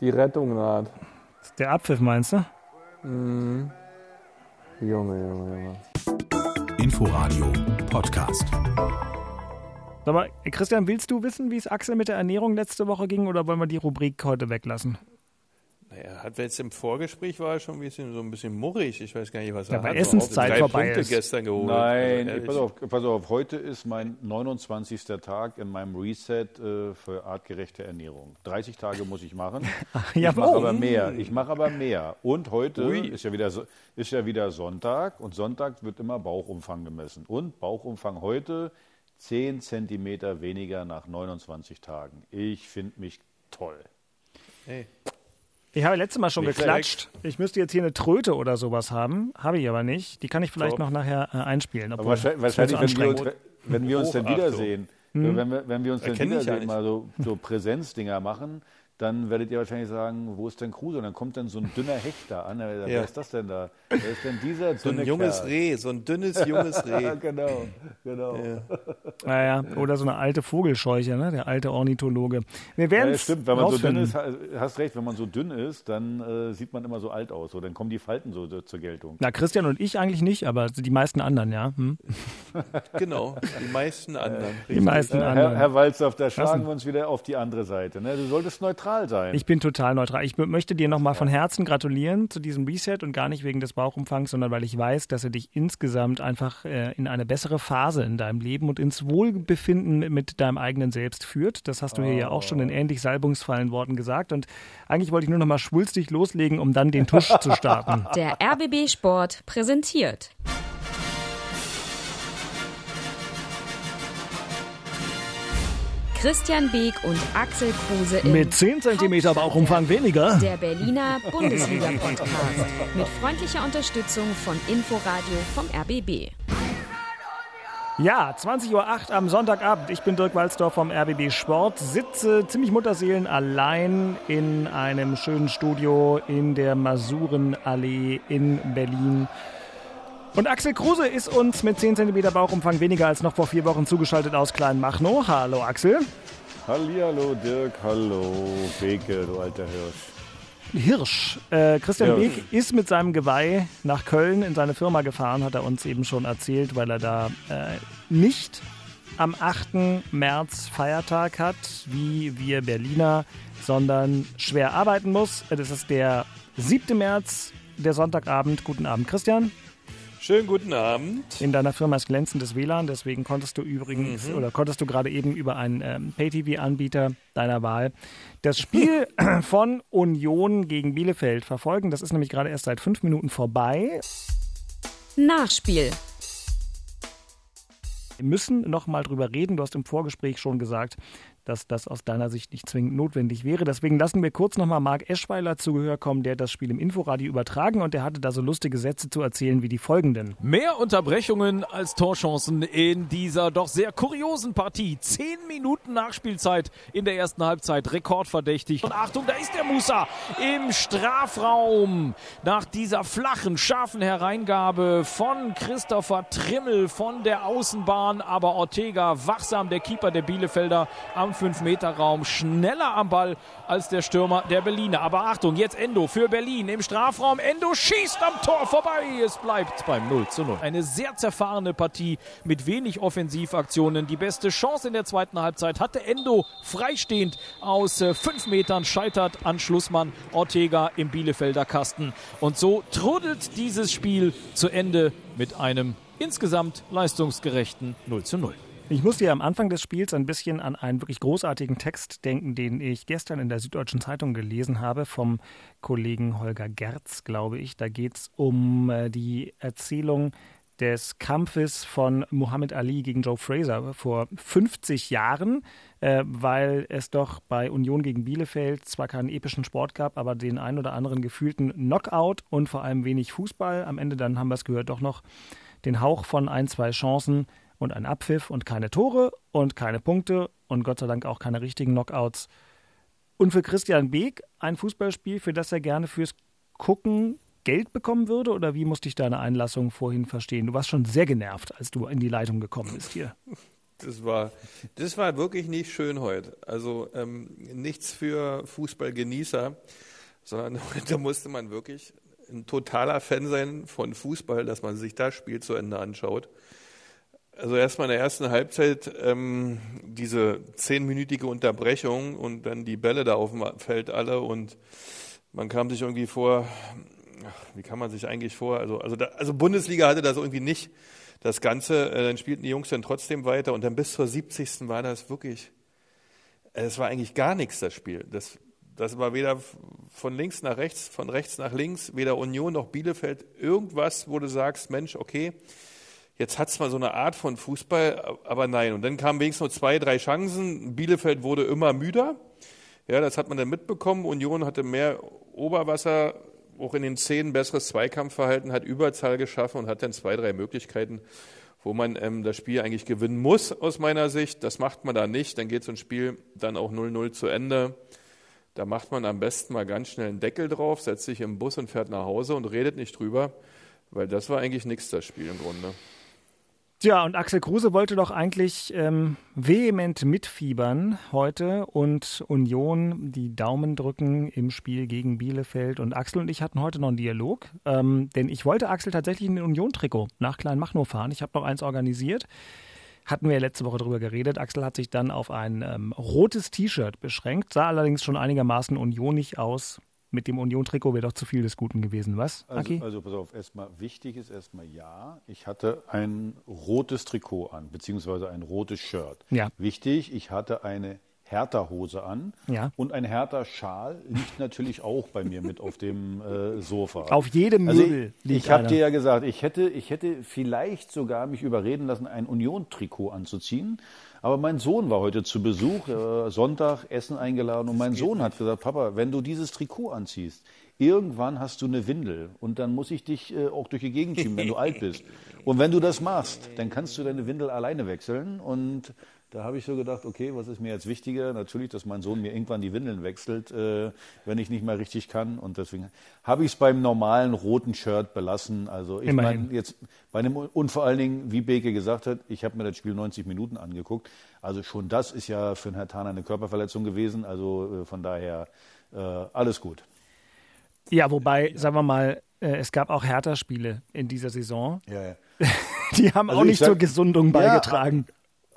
Die Rettung naht. Der Abpfiff meinst du? Mhm. Junge, Junge, Junge. Inforadio Podcast. Sag mal, Christian, willst du wissen, wie es Axel mit der Ernährung letzte Woche ging oder wollen wir die Rubrik heute weglassen? Naja, hat jetzt im Vorgespräch war er schon ein bisschen so ein bisschen murrig. Ich weiß gar nicht, was er Ja, bei hat. Essenszeit drei vorbei Punkte ist. gestern geholt. Nein, Ehrlich. pass auf, pass auf, heute ist mein 29. Tag in meinem Reset äh, für artgerechte Ernährung. 30 Tage muss ich machen. Ich ja, mache oh. aber mehr. Ich mache aber mehr. Und heute Ui. ist ja, wieder, ist ja wieder Sonntag und Sonntag wird immer Bauchumfang gemessen. Und Bauchumfang heute 10 Zentimeter weniger nach 29 Tagen. Ich finde mich toll. Hey. Ich habe letztes Mal schon Nicht geklatscht. Ich müsste jetzt hier eine Tröte oder sowas haben. Habe ich aber nicht. Die kann ich vielleicht Top. noch nachher äh, einspielen. Aber obwohl, wahrscheinlich, wahrscheinlich wenn, wir uns, wenn wir uns dann wiedersehen, äh, wenn, wir, wenn wir uns dann Erkenn wiedersehen, mal so, so Präsenzdinger machen, dann werdet ihr wahrscheinlich sagen, wo ist denn Kruse? Und dann kommt dann so ein dünner Hecht da an. Wer Ja. ist das denn da? Wer ist denn dieser So dünne ein junges Kerl? Reh, so ein dünnes, junges Ja, Reh. genau, genau. Naja, oder so eine alte Vogelscheuche, ne? der alte Ornithologe. Wir werden Ja, stimmt, wenn man so dünn rausfinden. ist, ha- hast recht, wenn man so dünn ist, dann äh, sieht man immer so alt aus. So, dann kommen die Falten so so zur Geltung. Na, Christian und ich eigentlich nicht, aber die meisten anderen, ja. Hm? Genau, die meisten anderen. Die meisten Äh, Herr, anderen. Herr Walzdorf, da schlagen Lassen. wir uns wieder auf die andere Seite. Ne? Du solltest neutral sein. Ich bin total neutral. Ich möchte dir nochmal von Herzen gratulieren zu diesem Reset und gar nicht wegen des Bauchumfangs, sondern weil ich weiß, dass er dich insgesamt einfach äh, in eine bessere Phase in deinem Leben und ins Wohlbefinden mit deinem eigenen Selbst führt. Das hast du hier ja auch schon in ähnlich salbungsvollen Worten gesagt. Und eigentlich wollte ich nur nochmal schwulstig loslegen, um dann den Tusch zu starten. Der RBB Sport präsentiert. Christian Beek und Axel Kruse im Mit 10 cm Bauchumfang weniger. Der Berliner Bundesliga-Podcast. Mit freundlicher Unterstützung von Inforadio vom RBB. Ja, 20.08 Uhr am Sonntagabend. Ich bin Dirk Walzdorf vom RBB Sport, sitze ziemlich Mutterseelen allein in einem schönen Studio in der Masurenallee in Berlin. Und Axel Kruse ist uns mit 10 cm Bauchumfang weniger als noch vor vier Wochen zugeschaltet aus Kleinmachnow. Hallo Axel. Hallihallo Dirk, hallo Beke, du alter Hirsch. Hirsch. Äh, Christian Hirsch. Beek ist mit seinem Geweih nach Köln in seine Firma gefahren, hat er uns eben schon erzählt, weil er da äh, nicht am 8. März Feiertag hat, wie wir Berliner, sondern schwer arbeiten muss. Das ist der 7. März, der Sonntagabend. Guten Abend, Christian. Schönen guten Abend. In deiner Firma ist glänzendes WLAN, deswegen konntest du übrigens oder konntest du gerade eben über einen ähm, Pay-TV-Anbieter deiner Wahl das Spiel von Union gegen Bielefeld verfolgen. Das ist nämlich gerade erst seit fünf Minuten vorbei. Nachspiel. Wir müssen noch mal drüber reden. Du hast im Vorgespräch schon gesagt, dass das aus deiner Sicht nicht zwingend notwendig wäre. Deswegen lassen wir kurz noch mal Marc Eschweiler zu Gehör kommen, der das Spiel im Inforadio übertragen und der hatte da so lustige Sätze zu erzählen wie die folgenden. Mehr Unterbrechungen als Torchancen in dieser doch sehr kuriosen Partie. Zehn Minuten Nachspielzeit in der ersten Halbzeit. Rekordverdächtig. Und Achtung, da ist der Musa im Strafraum. Nach dieser flachen, scharfen Hereingabe von Christopher Trimmel von der Außenbahn. Aber Ortega wachsam, der Keeper der Bielefelder am 5-Meter-Raum. Schneller am Ball als der Stürmer der Berliner. Aber Achtung, jetzt Endo für Berlin im Strafraum. Endo schießt am Tor vorbei. Es bleibt beim 0 zu 0. Eine sehr zerfahrene Partie mit wenig Offensivaktionen. Die beste Chance in der zweiten Halbzeit hatte Endo freistehend aus äh, fünf Metern, scheitert an Schlussmann Ortega im Bielefelder Kasten. Und so trudelt dieses Spiel zu Ende mit einem insgesamt leistungsgerechten 0 zu 0. Ich musste ja am Anfang des Spiels ein bisschen an einen wirklich großartigen Text denken, den ich gestern in der Süddeutschen Zeitung gelesen habe, vom Kollegen Holger Gerz, glaube ich. Da geht es um äh, die Erzählung des Kampfes von Muhammad Ali gegen Joe Fraser vor 50 Jahren, äh, weil es doch bei Union gegen Bielefeld zwar keinen epischen Sport gab, aber den ein oder anderen gefühlten Knockout und vor allem wenig Fußball. Am Ende dann haben wir es gehört, doch noch den Hauch von ein, zwei Chancen und ein Abpfiff und keine Tore und keine Punkte und Gott sei Dank auch keine richtigen Knockouts. Und für Christian Beek ein Fußballspiel, für das er gerne fürs Gucken Geld bekommen würde? Oder wie musste ich deine Einlassung vorhin verstehen? Du warst schon sehr genervt, als du in die Leitung gekommen bist hier. Das war, das war wirklich nicht schön heute. Also ähm, nichts für Fußballgenießer, sondern da musste man wirklich ein totaler Fan sein von Fußball, dass man sich das Spiel zu Ende anschaut. Also erstmal in der ersten Halbzeit ähm, diese zehnminütige Unterbrechung und dann die Bälle da auf dem Feld alle und man kam sich irgendwie vor, ach, wie kann man sich eigentlich vor, also, also, da, also Bundesliga hatte das irgendwie nicht, das Ganze, äh, dann spielten die Jungs dann trotzdem weiter und dann bis zur 70. war das wirklich, äh, es war eigentlich gar nichts, das Spiel. Das, das war weder von links nach rechts, von rechts nach links, weder Union noch Bielefeld, irgendwas, wo du sagst, Mensch, okay, jetzt hat es mal so eine Art von Fußball, aber nein. Und dann kamen wenigstens nur zwei, drei Chancen. Bielefeld wurde immer müder. Ja, das hat man dann mitbekommen. Union hatte mehr Oberwasser, auch in den Szenen besseres Zweikampfverhalten, hat Überzahl geschaffen und hat dann zwei, drei Möglichkeiten, wo man ähm, das Spiel eigentlich gewinnen muss, aus meiner Sicht. Das macht man da nicht. Dann geht so ein Spiel dann auch 0-0 zu Ende. Da macht man am besten mal ganz schnell einen Deckel drauf, setzt sich im Bus und fährt nach Hause und redet nicht drüber, weil das war eigentlich nichts, das Spiel im Grunde. Tja, und Axel Kruse wollte doch eigentlich ähm, vehement mitfiebern heute und Union die Daumen drücken im Spiel gegen Bielefeld. Und Axel und ich hatten heute noch einen Dialog, ähm, denn ich wollte Axel tatsächlich in den Union-Trikot nach Kleinmachnow fahren. Ich habe noch eins organisiert. Hatten wir letzte Woche darüber geredet. Axel hat sich dann auf ein ähm, rotes T-Shirt beschränkt, sah allerdings schon einigermaßen unionig aus mit dem Union-Trikot wäre doch zu viel des Guten gewesen, was? Also, also pass auf, erstmal wichtig ist erstmal ja, ich hatte ein rotes Trikot an, beziehungsweise ein rotes Shirt. Ja. Wichtig, ich hatte eine Hertha-Hose an ja. und ein Hertha-Schal liegt natürlich auch bei mir mit auf dem äh, Sofa. Auf jedem Möbel also ich, Ich habe dir ja gesagt, ich hätte, ich hätte vielleicht sogar mich überreden lassen, ein Union-Trikot anzuziehen. Aber mein Sohn war heute zu Besuch, äh, Sonntag, Essen eingeladen und mein Sohn hat gesagt, Papa, wenn du dieses Trikot anziehst, irgendwann hast du eine Windel und dann muss ich dich äh, auch durch die Gegend schieben, wenn du alt bist. Und wenn du das machst, dann kannst du deine Windel alleine wechseln und da habe ich so gedacht, okay, was ist mir jetzt wichtiger? Natürlich, dass mein Sohn mir irgendwann die Windeln wechselt, äh, wenn ich nicht mehr richtig kann. Und deswegen habe ich es beim normalen roten Shirt belassen. Also ich meine jetzt bei einem und vor allen Dingen, wie Beke gesagt hat, ich habe mir das Spiel 90 Minuten angeguckt. Also schon das ist ja für einen Herrn Thaner eine Körperverletzung gewesen. Also äh, von daher äh, alles gut. Ja, wobei, sagen wir mal, äh, es gab auch Hertha-Spiele in dieser Saison. Ja, ja. Die haben Also auch ich nicht sag- zur Gesundung beigetragen.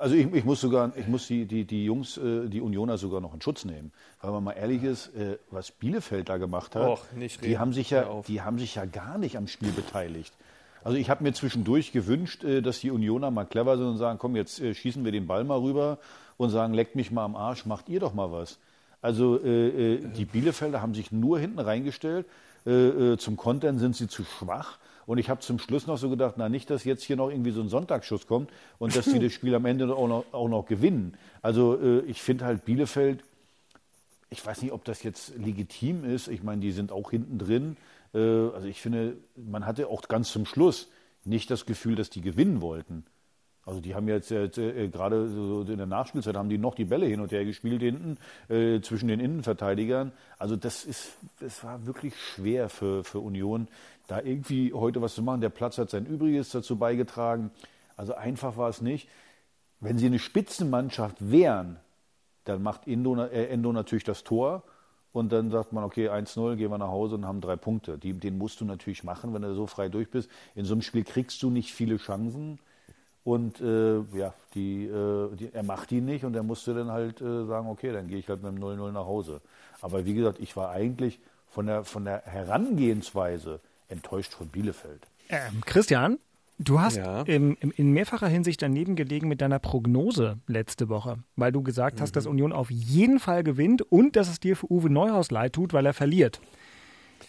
Also ich, ich muss sogar, ich muss die, die, die Jungs, äh, die Unioner sogar noch in Schutz nehmen. Weil man mal ehrlich ist, äh, was Bielefeld da gemacht hat, Och, die haben sich ja, die haben sich ja gar nicht am Spiel beteiligt. Also ich habe mir zwischendurch gewünscht, äh, dass die Unioner mal clever sind und sagen, komm, jetzt schießen wir den Ball mal rüber und sagen, leckt mich mal am Arsch, macht ihr doch mal was. Also die Bielefelder haben sich nur hinten reingestellt. Zum Kontern sind sie zu schwach. Und ich habe zum Schluss noch so gedacht, na nicht, dass jetzt hier noch irgendwie so ein Sonntagsschuss kommt und dass sie das Spiel am Ende auch noch, auch noch gewinnen. Also äh, ich finde halt Bielefeld, ich weiß nicht, ob das jetzt legitim ist. Ich meine, die sind auch hinten drin. Äh, also ich finde, man hatte auch ganz zum Schluss nicht das Gefühl, dass die gewinnen wollten. Also die haben jetzt äh, äh, gerade so in der Nachspielzeit haben die noch die Bälle hin und her gespielt hinten äh, zwischen den Innenverteidigern. Also das ist, das war wirklich schwer für, für Union, da irgendwie heute was zu machen. Der Platz hat sein Übriges dazu beigetragen. Also einfach war es nicht. Wenn sie eine Spitzenmannschaft wären, dann macht Endo, äh, Endo natürlich das Tor und dann sagt man, okay, 1-0, gehen wir nach Hause und haben drei Punkte. Die, den musst du natürlich machen, wenn du so frei durch bist. In so einem Spiel kriegst du nicht viele Chancen und äh, ja, die, äh, die, er macht die nicht und er musste dann halt äh, sagen, okay, dann gehe ich halt mit dem 0-0 nach Hause. Aber wie gesagt, ich war eigentlich von der, von der Herangehensweise enttäuscht von Bielefeld. Ähm, Christian, du hast Ja. im, im, in mehrfacher Hinsicht daneben gelegen mit deiner Prognose letzte Woche, weil du gesagt hast, Mhm. dass Union auf jeden Fall gewinnt und dass es dir für Uwe Neuhaus leid tut, weil er verliert.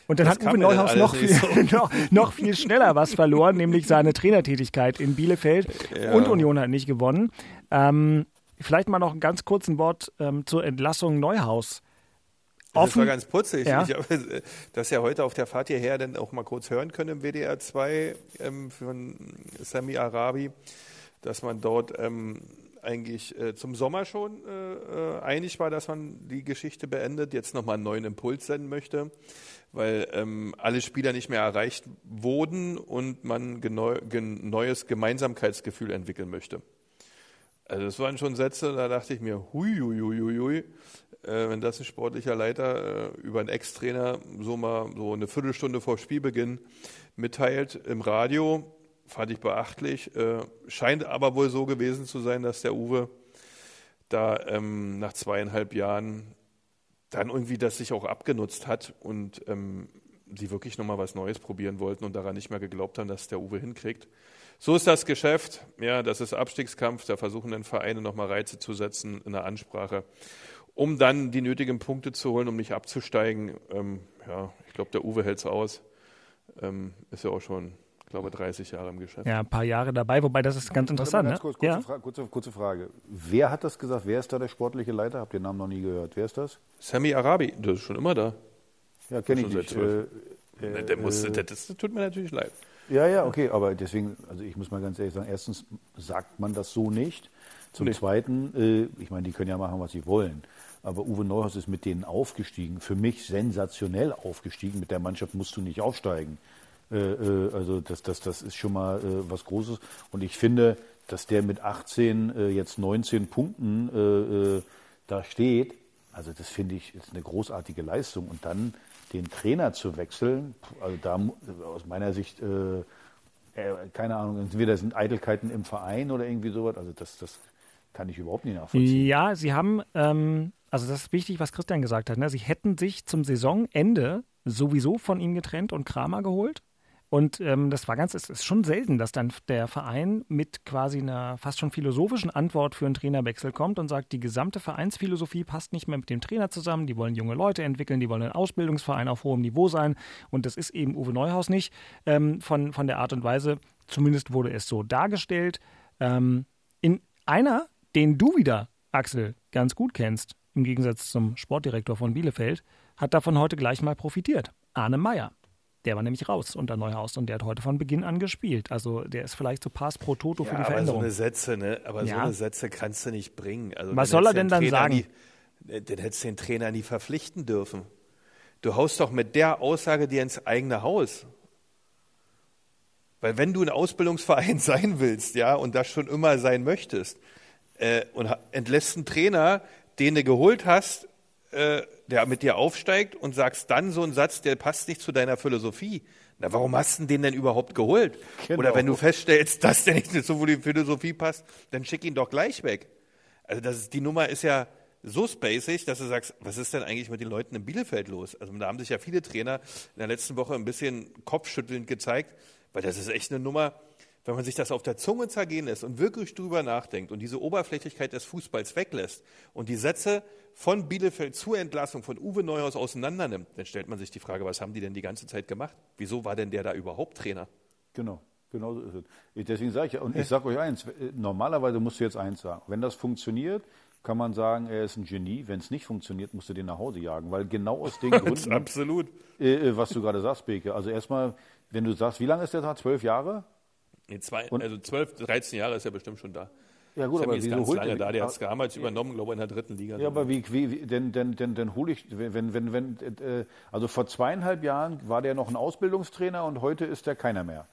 Und dann Das hat Uwe Neuhaus noch viel, noch, noch viel schneller was verloren, nämlich seine Trainertätigkeit in Bielefeld und Union hat nicht gewonnen. Ähm, vielleicht mal noch ein ganz kurzes Wort ähm, zur Entlassung Neuhaus. Das war Offen- ganz putzig. Ja. Ich habe das ja heute auf der Fahrt hierher dann auch mal kurz hören können im WDR 2 ähm, von Sami Arabi, dass man dort ähm, eigentlich äh, zum Sommer schon äh, äh, einig war, dass man die Geschichte beendet, jetzt nochmal einen neuen Impuls senden möchte, weil ähm, alle Spieler nicht mehr erreicht wurden und man gen, neues Gemeinsamkeitsgefühl entwickeln möchte. Also das waren schon Sätze, da dachte ich mir, hui, hui, hui, hui, hui. Äh, wenn das ein sportlicher Leiter äh, über einen Ex-Trainer so mal so eine Viertelstunde vor Spielbeginn mitteilt im Radio, fand ich beachtlich. Äh, scheint aber wohl so gewesen zu sein, dass der Uwe da ähm, nach zweieinhalb Jahren dann irgendwie das sich auch abgenutzt hat und ähm, sie wirklich nochmal was Neues probieren wollten und daran nicht mehr geglaubt haben, dass der Uwe hinkriegt. So ist das Geschäft. Ja, das ist Abstiegskampf. Da versuchen dann Vereine nochmal Reize zu setzen in der Ansprache, um dann die nötigen Punkte zu holen, um nicht abzusteigen. Ähm, ja, ich glaube, der Uwe hält es aus. Ähm, ist ja auch schon, glaube, 30 Jahre im Geschäft. Ja, ein paar Jahre dabei, wobei das ist ganz interessant. Ganz ne? kurz, kurze, ja. Fra kurze, kurze Frage. Wer hat das gesagt? Wer ist da der sportliche Leiter? Habt ihr den Namen noch nie gehört. Wer ist das? Sammy Arabi, das ist schon immer da. Ja, kenne ich nicht. Äh, Ne, der muss, äh, das, das tut mir natürlich leid. Ja, ja, okay, aber deswegen, also ich muss mal ganz ehrlich sagen, erstens sagt man das so nicht. Zum Nee. Zweiten, äh, ich meine, die können ja machen, was sie wollen. Aber Uwe Neuhaus ist mit denen aufgestiegen, für mich sensationell aufgestiegen. Mit der Mannschaft musst du nicht aufsteigen. Äh, äh, also das, das, das ist schon mal äh, was Großes. Und ich finde, dass der mit 18, äh, jetzt 19 Punkten da steht, also das finde ich ist eine großartige Leistung. Und dann den Trainer zu wechseln, also da aus meiner Sicht, keine Ahnung, entweder sind Eitelkeiten im Verein oder irgendwie sowas. Also das, das kann ich überhaupt nicht nachvollziehen. Ja, sie haben, ähm, also das ist wichtig, was Christian gesagt hat. Ne? Sie hätten sich zum Saisonende sowieso von ihm getrennt und Kramer geholt. Und ähm, das war ganz, es ist schon selten, dass dann der Verein mit quasi einer fast schon philosophischen Antwort für einen Trainerwechsel kommt und sagt, die gesamte Vereinsphilosophie passt nicht mehr mit dem Trainer zusammen, die wollen junge Leute entwickeln, die wollen ein Ausbildungsverein auf hohem Niveau sein. Und das ist eben Uwe Neuhaus nicht ähm, von, von der Art und Weise, zumindest wurde es so dargestellt. Ähm, in einer, den du wieder, Axel, ganz gut kennst, im Gegensatz zum Sportdirektor von Bielefeld, hat davon heute gleich mal profitiert. Arne Meyer. Der war nämlich raus unter Neuhaus und der hat heute von Beginn an gespielt. Also der ist vielleicht so Pass pro Toto für die aber so Veränderung. eine Sätze, ne? Aber Ja. so eine Sätze kannst du nicht bringen. Also, Was soll er denn den dann Trainer sagen? Nie, dann hättest du den Trainer nie verpflichten dürfen. Du haust doch mit der Aussage dir ins eigene Haus. Weil wenn du ein Ausbildungsverein sein willst, ja, und das schon immer sein möchtest, äh, und entlässt einen Trainer, den du geholt hast, äh, der mit dir aufsteigt und sagst dann so einen Satz, der passt nicht zu deiner Philosophie. Na, warum hast du den denn überhaupt geholt? Genau. Oder wenn du feststellst, dass der nicht so die Philosophie passt, dann schick ihn doch gleich weg. Also das ist, die Nummer ist ja so spacig, dass du sagst, was ist denn eigentlich mit den Leuten in Bielefeld los? Also da haben sich ja viele Trainer in der letzten Woche ein bisschen kopfschüttelnd gezeigt, weil das ist echt eine Nummer, wenn man sich das auf der Zunge zergehen lässt und wirklich drüber nachdenkt und diese Oberflächlichkeit des Fußballs weglässt und die Sätze von Bielefeld zur Entlassung von Uwe Neuhaus auseinandernimmt, dann stellt man sich die Frage, was haben die denn die ganze Zeit gemacht? Wieso war denn der da überhaupt Trainer? Genau, genau so ist es. Deswegen sage ich und ich sage euch eins, äh, normalerweise musst du jetzt eins sagen. Wenn das funktioniert, kann man sagen, er ist ein Genie. Wenn es nicht funktioniert, musst du den nach Hause jagen. Weil genau aus den Gründen, Absolut. äh, äh, was du gerade sagst, Beke. Also erstmal, wenn du sagst, wie lange ist der da? Zwölf Jahre? Nee, zwei, Und- also 12, 13 Jahre ist er bestimmt schon da. Ja gut, aber wieso holt lange da. Der hat es Ah, damals übernommen, glaube ich, in der dritten Liga. Ja, aber wie, wie, wie denn, denn, denn, denn hole ich, wenn, wenn, wenn, äh, also vor zweieinhalb Jahren war der noch ein Ausbildungstrainer und heute ist der keiner mehr.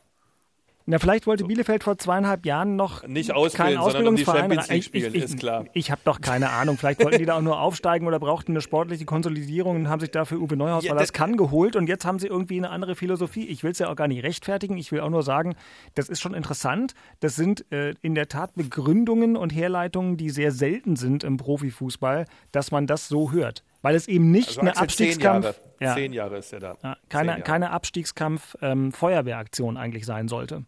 Na, vielleicht wollte Bielefeld vor zweieinhalb Jahren noch Nicht ausbilden, keinen um Ausbildungsverein. League Ich- spielen, ich, ist klar. Ich habe doch keine Ahnung. Vielleicht wollten die da auch nur aufsteigen oder brauchten eine sportliche Konsolidierung und haben sich dafür Uwe Neuhaus, Ja, weil das das- kann, geholt. Und jetzt haben sie irgendwie eine andere Philosophie. Ich will es ja auch gar nicht rechtfertigen. Ich will auch nur sagen, das ist schon interessant. Das sind äh, in der Tat Begründungen und Herleitungen, die sehr selten sind im Profifußball, dass man das so hört. Weil es eben nicht Also eine Axel, zehn Abstiegskampf, Jahre. ja, Zehn Jahre ist er da. ja, keine, keine Abstiegskampf-Feuerwehraktion eigentlich sein sollte.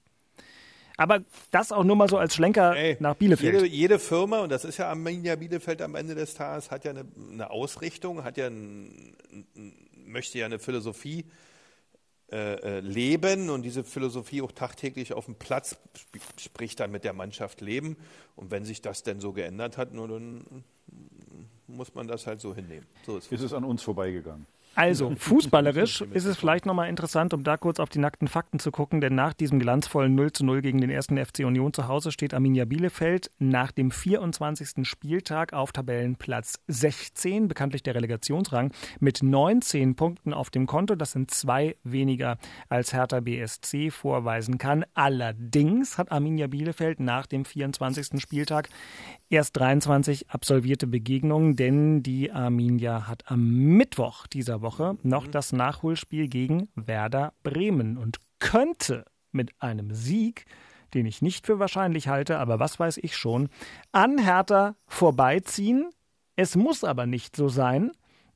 Aber das auch nur mal so als Schlenker Ey, nach Bielefeld. Jede, jede Firma, und das ist ja Arminia Bielefeld am Ende des Tages, hat ja eine, eine Ausrichtung, hat ja ein, möchte ja eine Philosophie äh, äh, leben und diese Philosophie auch tagtäglich auf dem Platz, sp sprich dann mit der Mannschaft leben. Und wenn sich das denn so geändert hat, nur dann muss man das halt so hinnehmen. So ist Ist es an uns vorbeigegangen. Also, fußballerisch ist es vielleicht nochmal interessant, um da kurz auf die nackten Fakten zu gucken, denn nach diesem glanzvollen 0 zu 0 gegen den ersten FC Union zu Hause steht Arminia Bielefeld nach dem 24. Spieltag auf Tabellenplatz 16, bekanntlich der Relegationsrang, mit 19 Punkten auf dem Konto. Das sind zwei weniger als Hertha BSC vorweisen kann. Allerdings hat Arminia Bielefeld nach dem 24. Spieltag erst 23 absolvierte Begegnungen, denn die Arminia hat am Mittwoch dieser Woche noch das Nachholspiel gegen Werder Bremen und könnte mit einem Sieg, den ich nicht für wahrscheinlich halte, aber was weiß ich schon, an Hertha vorbeiziehen. Es muss aber nicht so sein,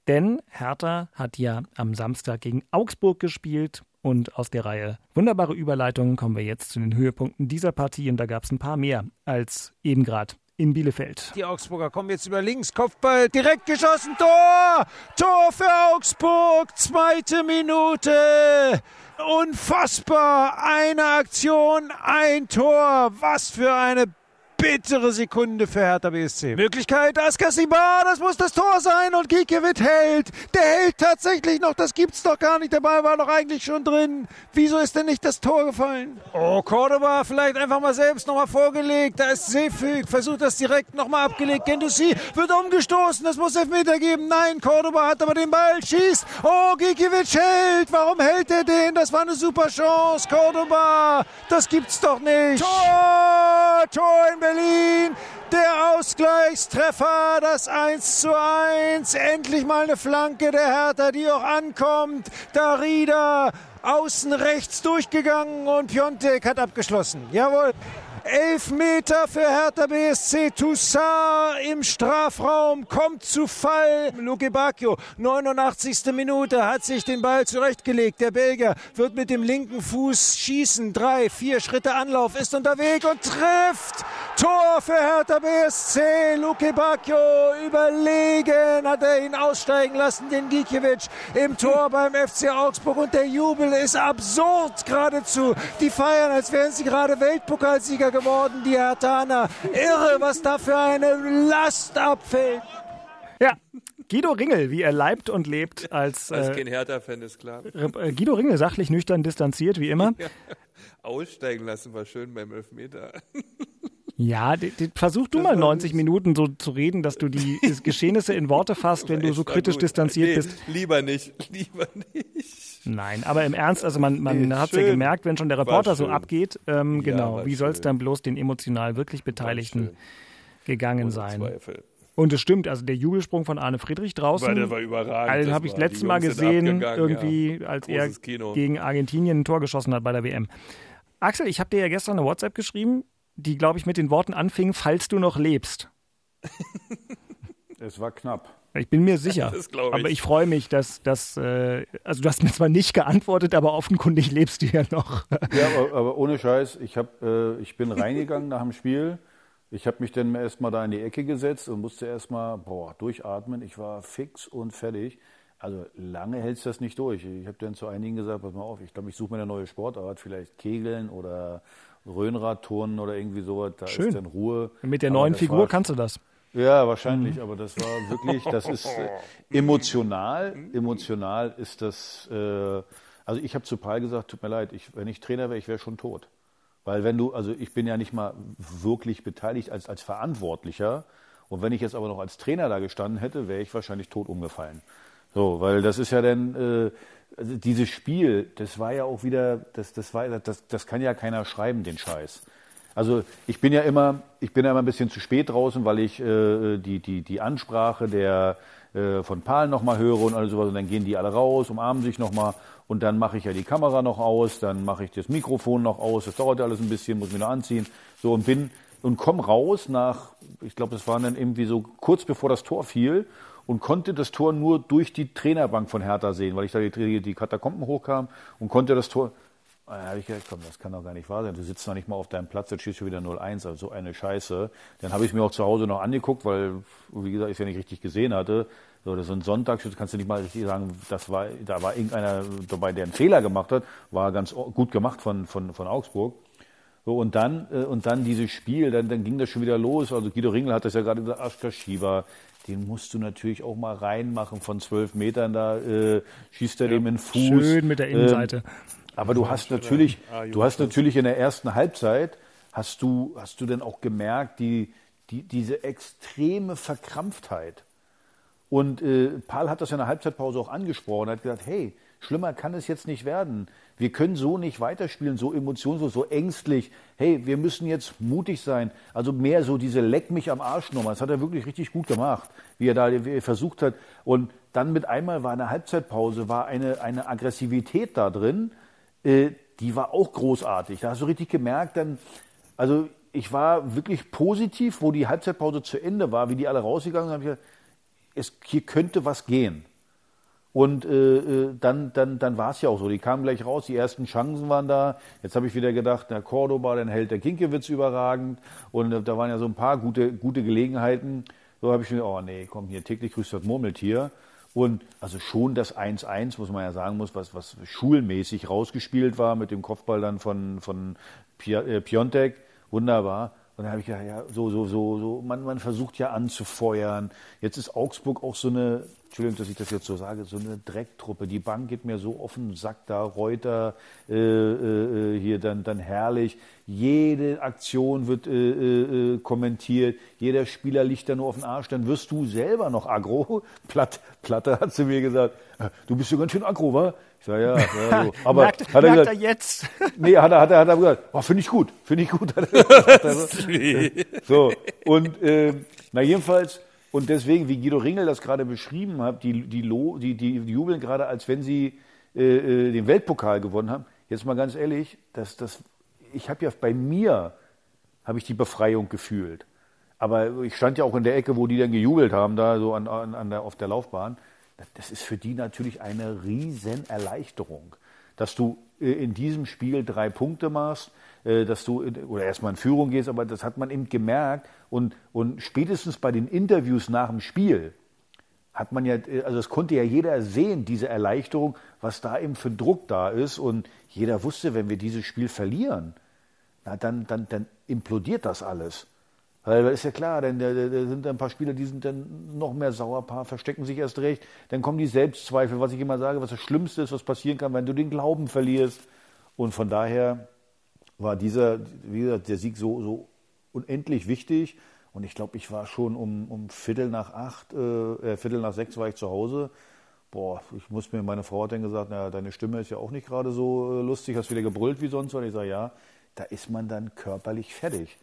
denn Hertha hat ja am Samstag gegen Augsburg gespielt und aus der Reihe wunderbare Überleitungen kommen wir jetzt zu den Höhepunkten dieser Partie und da gab es ein paar mehr als eben gerade in Bielefeld. Die Augsburger kommen jetzt über links, Kopfball direkt geschossen, Tor! Tor für Augsburg, zweite Minute. Unfassbar, eine Aktion, ein Tor. Was für eine bittere Sekunde für Hertha BSC. Möglichkeit, Askasibar, das muss das Tor sein und Gikiewicz hält. Der hält tatsächlich noch, das gibt's doch gar nicht. Der Ball war doch eigentlich schon drin. Wieso ist denn nicht das Tor gefallen? Oh, Cordoba vielleicht einfach mal selbst nochmal vorgelegt. Da ist Seefüg, versucht das direkt nochmal abgelegt. Gendouzi wird umgestoßen, das muss Elfmeter geben. Nein, Cordoba hat aber den Ball, schießt. Oh, Gikiewicz hält. Warum hält er den? Das war eine super Chance. Cordoba, das gibt's doch nicht. Tor, Tor in Berlin. Der Ausgleichstreffer, das 1 zu 1. Endlich mal eine Flanke der Hertha, die auch ankommt. Darida außen rechts durchgegangen und Piontek hat abgeschlossen. Jawohl. Elf Meter für Hertha BSC. Toussaint im Strafraum kommt zu Fall. Luke Bacchio, 89. Minute, hat sich den Ball zurechtgelegt. Der Belgier wird mit dem linken Fuß schießen. Drei, vier Schritte Anlauf, ist unterwegs und trifft. Tor für Hertha BSC. Luke Bacchio überlegen hat er ihn aussteigen lassen, den Gikiewicz im Tor beim FC Augsburg. Und der Jubel ist absurd geradezu. Die feiern, als wären sie gerade Weltpokalsieger geworden, die Hertaner. Irre, was da für eine Last abfällt. Ja, Guido Ringel, wie er leibt und lebt als, Als äh, kein Hertha-Fan ist klar. äh, Guido Ringel, sachlich, nüchtern, distanziert, wie immer. Aussteigen lassen war schön beim Elfmeter. Ja, die, die, versuch du mal 90 Minuten so zu reden, dass du die Geschehnisse in Worte fasst, wenn du so kritisch gut. distanziert nee, bist. Lieber nicht, lieber nicht. Nein, aber im Ernst, also man, man Nee, hat ja schön. gemerkt, wenn schon der Reporter so abgeht, ähm, Ja, genau, wie soll es dann bloß den emotional wirklich Beteiligten gegangen Ohne sein? Zweifel. Und es stimmt, also der Jubelsprung von Arne Friedrich draußen, Weil der war überragend. also Das habe ich das letzte die Mal gesehen, irgendwie, ja. als er Kino. gegen Argentinien ein Tor geschossen hat bei der WM. Axel, ich habe dir ja gestern eine WhatsApp geschrieben, die, glaube ich, mit den Worten anfing, falls du noch lebst. Es war knapp. Ich bin mir sicher. Ich. Aber ich freue mich, dass das, äh, also du hast mir zwar nicht geantwortet, aber offenkundig lebst du ja noch. Ja, aber, aber ohne Scheiß, ich, hab, äh, ich bin reingegangen nach dem Spiel. Ich habe mich dann erstmal da in die Ecke gesetzt und musste erstmal boah, durchatmen. Ich war fix und fertig. Also lange hältst du das nicht durch. Ich habe dann zu einigen gesagt, pass mal auf, ich glaube, ich suche mir eine neue Sportart, vielleicht Kegeln oder Röhnradturnen oder irgendwie sowas. Da Schön. ist dann Ruhe. Mit der Aber neuen Figur war- kannst du das. Ja, wahrscheinlich, aber das war wirklich, das ist äh, emotional, emotional ist das, äh, also ich habe zu Paul gesagt, tut mir leid, ich, wenn ich Trainer wäre, ich wäre schon tot. Weil wenn du, also ich bin ja nicht mal wirklich beteiligt als, als Verantwortlicher und wenn ich jetzt aber noch als Trainer da gestanden hätte, wäre ich wahrscheinlich tot umgefallen. So, weil das ist ja dann, äh, also dieses Spiel, das war ja auch wieder, das, das war, das, das kann ja keiner schreiben, den Scheiß. Also ich bin ja immer, ich bin ja immer ein bisschen zu spät draußen, weil ich äh, die, die, die Ansprache der äh, von Paul nochmal höre und alles sowas. Und dann gehen die alle raus, umarmen sich nochmal und dann mache ich ja die Kamera noch aus, dann mache ich das Mikrofon noch aus, das dauert ja alles ein bisschen, muss mich noch anziehen, so und bin und komm raus nach, ich glaube, das waren dann irgendwie so kurz bevor das Tor fiel und konnte das Tor nur durch die Trainerbank von Hertha sehen, weil ich da die, die Katakomben hochkam und konnte das Tor, da habe ich gedacht, komm, das kann doch gar nicht wahr sein. Du sitzt noch nicht mal auf deinem Platz, jetzt stehst du wieder 0-1, also so eine Scheiße. Dann habe ich mir auch zu Hause noch angeguckt, weil, wie gesagt, ich es ja nicht richtig gesehen hatte. So, das ist ein Sonntag, kannst du nicht mal richtig sagen, das war, da war irgendeiner dabei, der einen Fehler gemacht hat, war ganz gut gemacht von, von, von Augsburg. So, und dann, äh, und dann dieses Spiel, dann, dann ging das schon wieder los. Also Guido Ringel hat das ja gerade gesagt, Aschka Shiva, den musst du natürlich auch mal reinmachen von zwölf Metern, da äh, schießt er dem in den Fuß. Schön mit der Innenseite. Ähm, aber du hast natürlich, du hast natürlich in der ersten Halbzeit, hast du, hast du dann auch gemerkt, die, die, diese extreme Verkrampftheit. Und äh, Paul hat das in der Halbzeitpause auch angesprochen, hat gesagt, hey, schlimmer kann es jetzt nicht werden. Wir können so nicht weiterspielen, so emotionslos, so ängstlich. Hey, wir müssen jetzt mutig sein. Also mehr so diese Leck mich am Arsch Nummer. Das hat er wirklich richtig gut gemacht, wie er da wie er versucht hat. Und dann mit einmal war eine Halbzeitpause, war eine, eine Aggressivität da drin, äh, die war auch großartig. Da hast du richtig gemerkt, dann, also ich war wirklich positiv, wo die Halbzeitpause zu Ende war, wie die alle rausgegangen sind, habe ich gesagt, es, hier könnte was gehen. Und äh, äh dann, dann, dann war es ja auch so. Die kamen gleich raus, die ersten Chancen waren da. Jetzt habe ich wieder gedacht, der Cordoba, dann hält der Kinkewitz überragend. Und äh, da waren ja so ein paar gute, gute Gelegenheiten. So habe ich mir, oh nee, komm hier, täglich grüßt das Murmeltier. Und also schon das 1-1, muss man ja sagen muss, was, was schulmäßig rausgespielt war mit dem Kopfball dann von, von äh, Piontek. Wunderbar. Und dann habe ich gedacht, ja, so, so, so, so, man, man versucht ja anzufeuern. Jetzt ist Augsburg auch so eine, Entschuldigung, dass ich das jetzt so sage, so eine Drecktruppe. Die Bank geht mir so offen Sack da, Reuter, äh, äh, hier dann, dann herrlich. Jede Aktion wird äh, äh, äh, kommentiert, jeder Spieler liegt da nur auf den Arsch, dann wirst du selber noch aggro. Platt, Platte hat zu mir gesagt, äh, du bist ja ganz schön aggro, wa? Ich sage, ja, ja so. Aber merkt, hat er, gesagt, er jetzt? Nee, hat er, hat er, hat er gesagt, oh, finde ich gut, finde ich gut. so, und äh, na jedenfalls, und deswegen, wie Guido Ringel das gerade beschrieben hat, die, die, die, die jubeln gerade, als wenn sie äh, äh, den Weltpokal gewonnen haben. Jetzt mal ganz ehrlich, das, das, ich habe ja bei mir, habe ich die Befreiung gefühlt. Aber ich stand ja auch in der Ecke, wo die dann gejubelt haben, da so an, an, an der, auf der Laufbahn. Das ist für die natürlich eine riesen Erleichterung, dass du äh, in diesem Spiel drei Punkte machst, äh, dass du oder erstmal in Führung gehst, aber das hat man eben gemerkt und, und spätestens bei den Interviews nach dem Spiel hat man ja, äh, also das konnte ja jeder sehen, diese Erleichterung, was da eben für Druck da ist und jeder wusste, wenn wir dieses Spiel verlieren, na dann, dann, dann implodiert das alles. Weil ist ja klar, denn da, sind ein paar Spieler, die sind dann noch mehr Sauerpaar, verstecken sich erst recht. Dann kommen die Selbstzweifel, was ich immer sage, was das Schlimmste ist, was passieren kann, wenn du den Glauben verlierst. Und von daher war dieser, wie gesagt, der Sieg so, so unendlich wichtig. Und ich glaube, ich war schon um, um Viertel nach acht, äh, äh, Viertel nach sechs war ich zu Hause. Boah, ich muss mir, meine Frau hat dann gesagt, na, deine Stimme ist ja auch nicht gerade so äh, lustig, hast wieder gebrüllt wie sonst. Und ich sage, ja, da ist man dann körperlich fertig.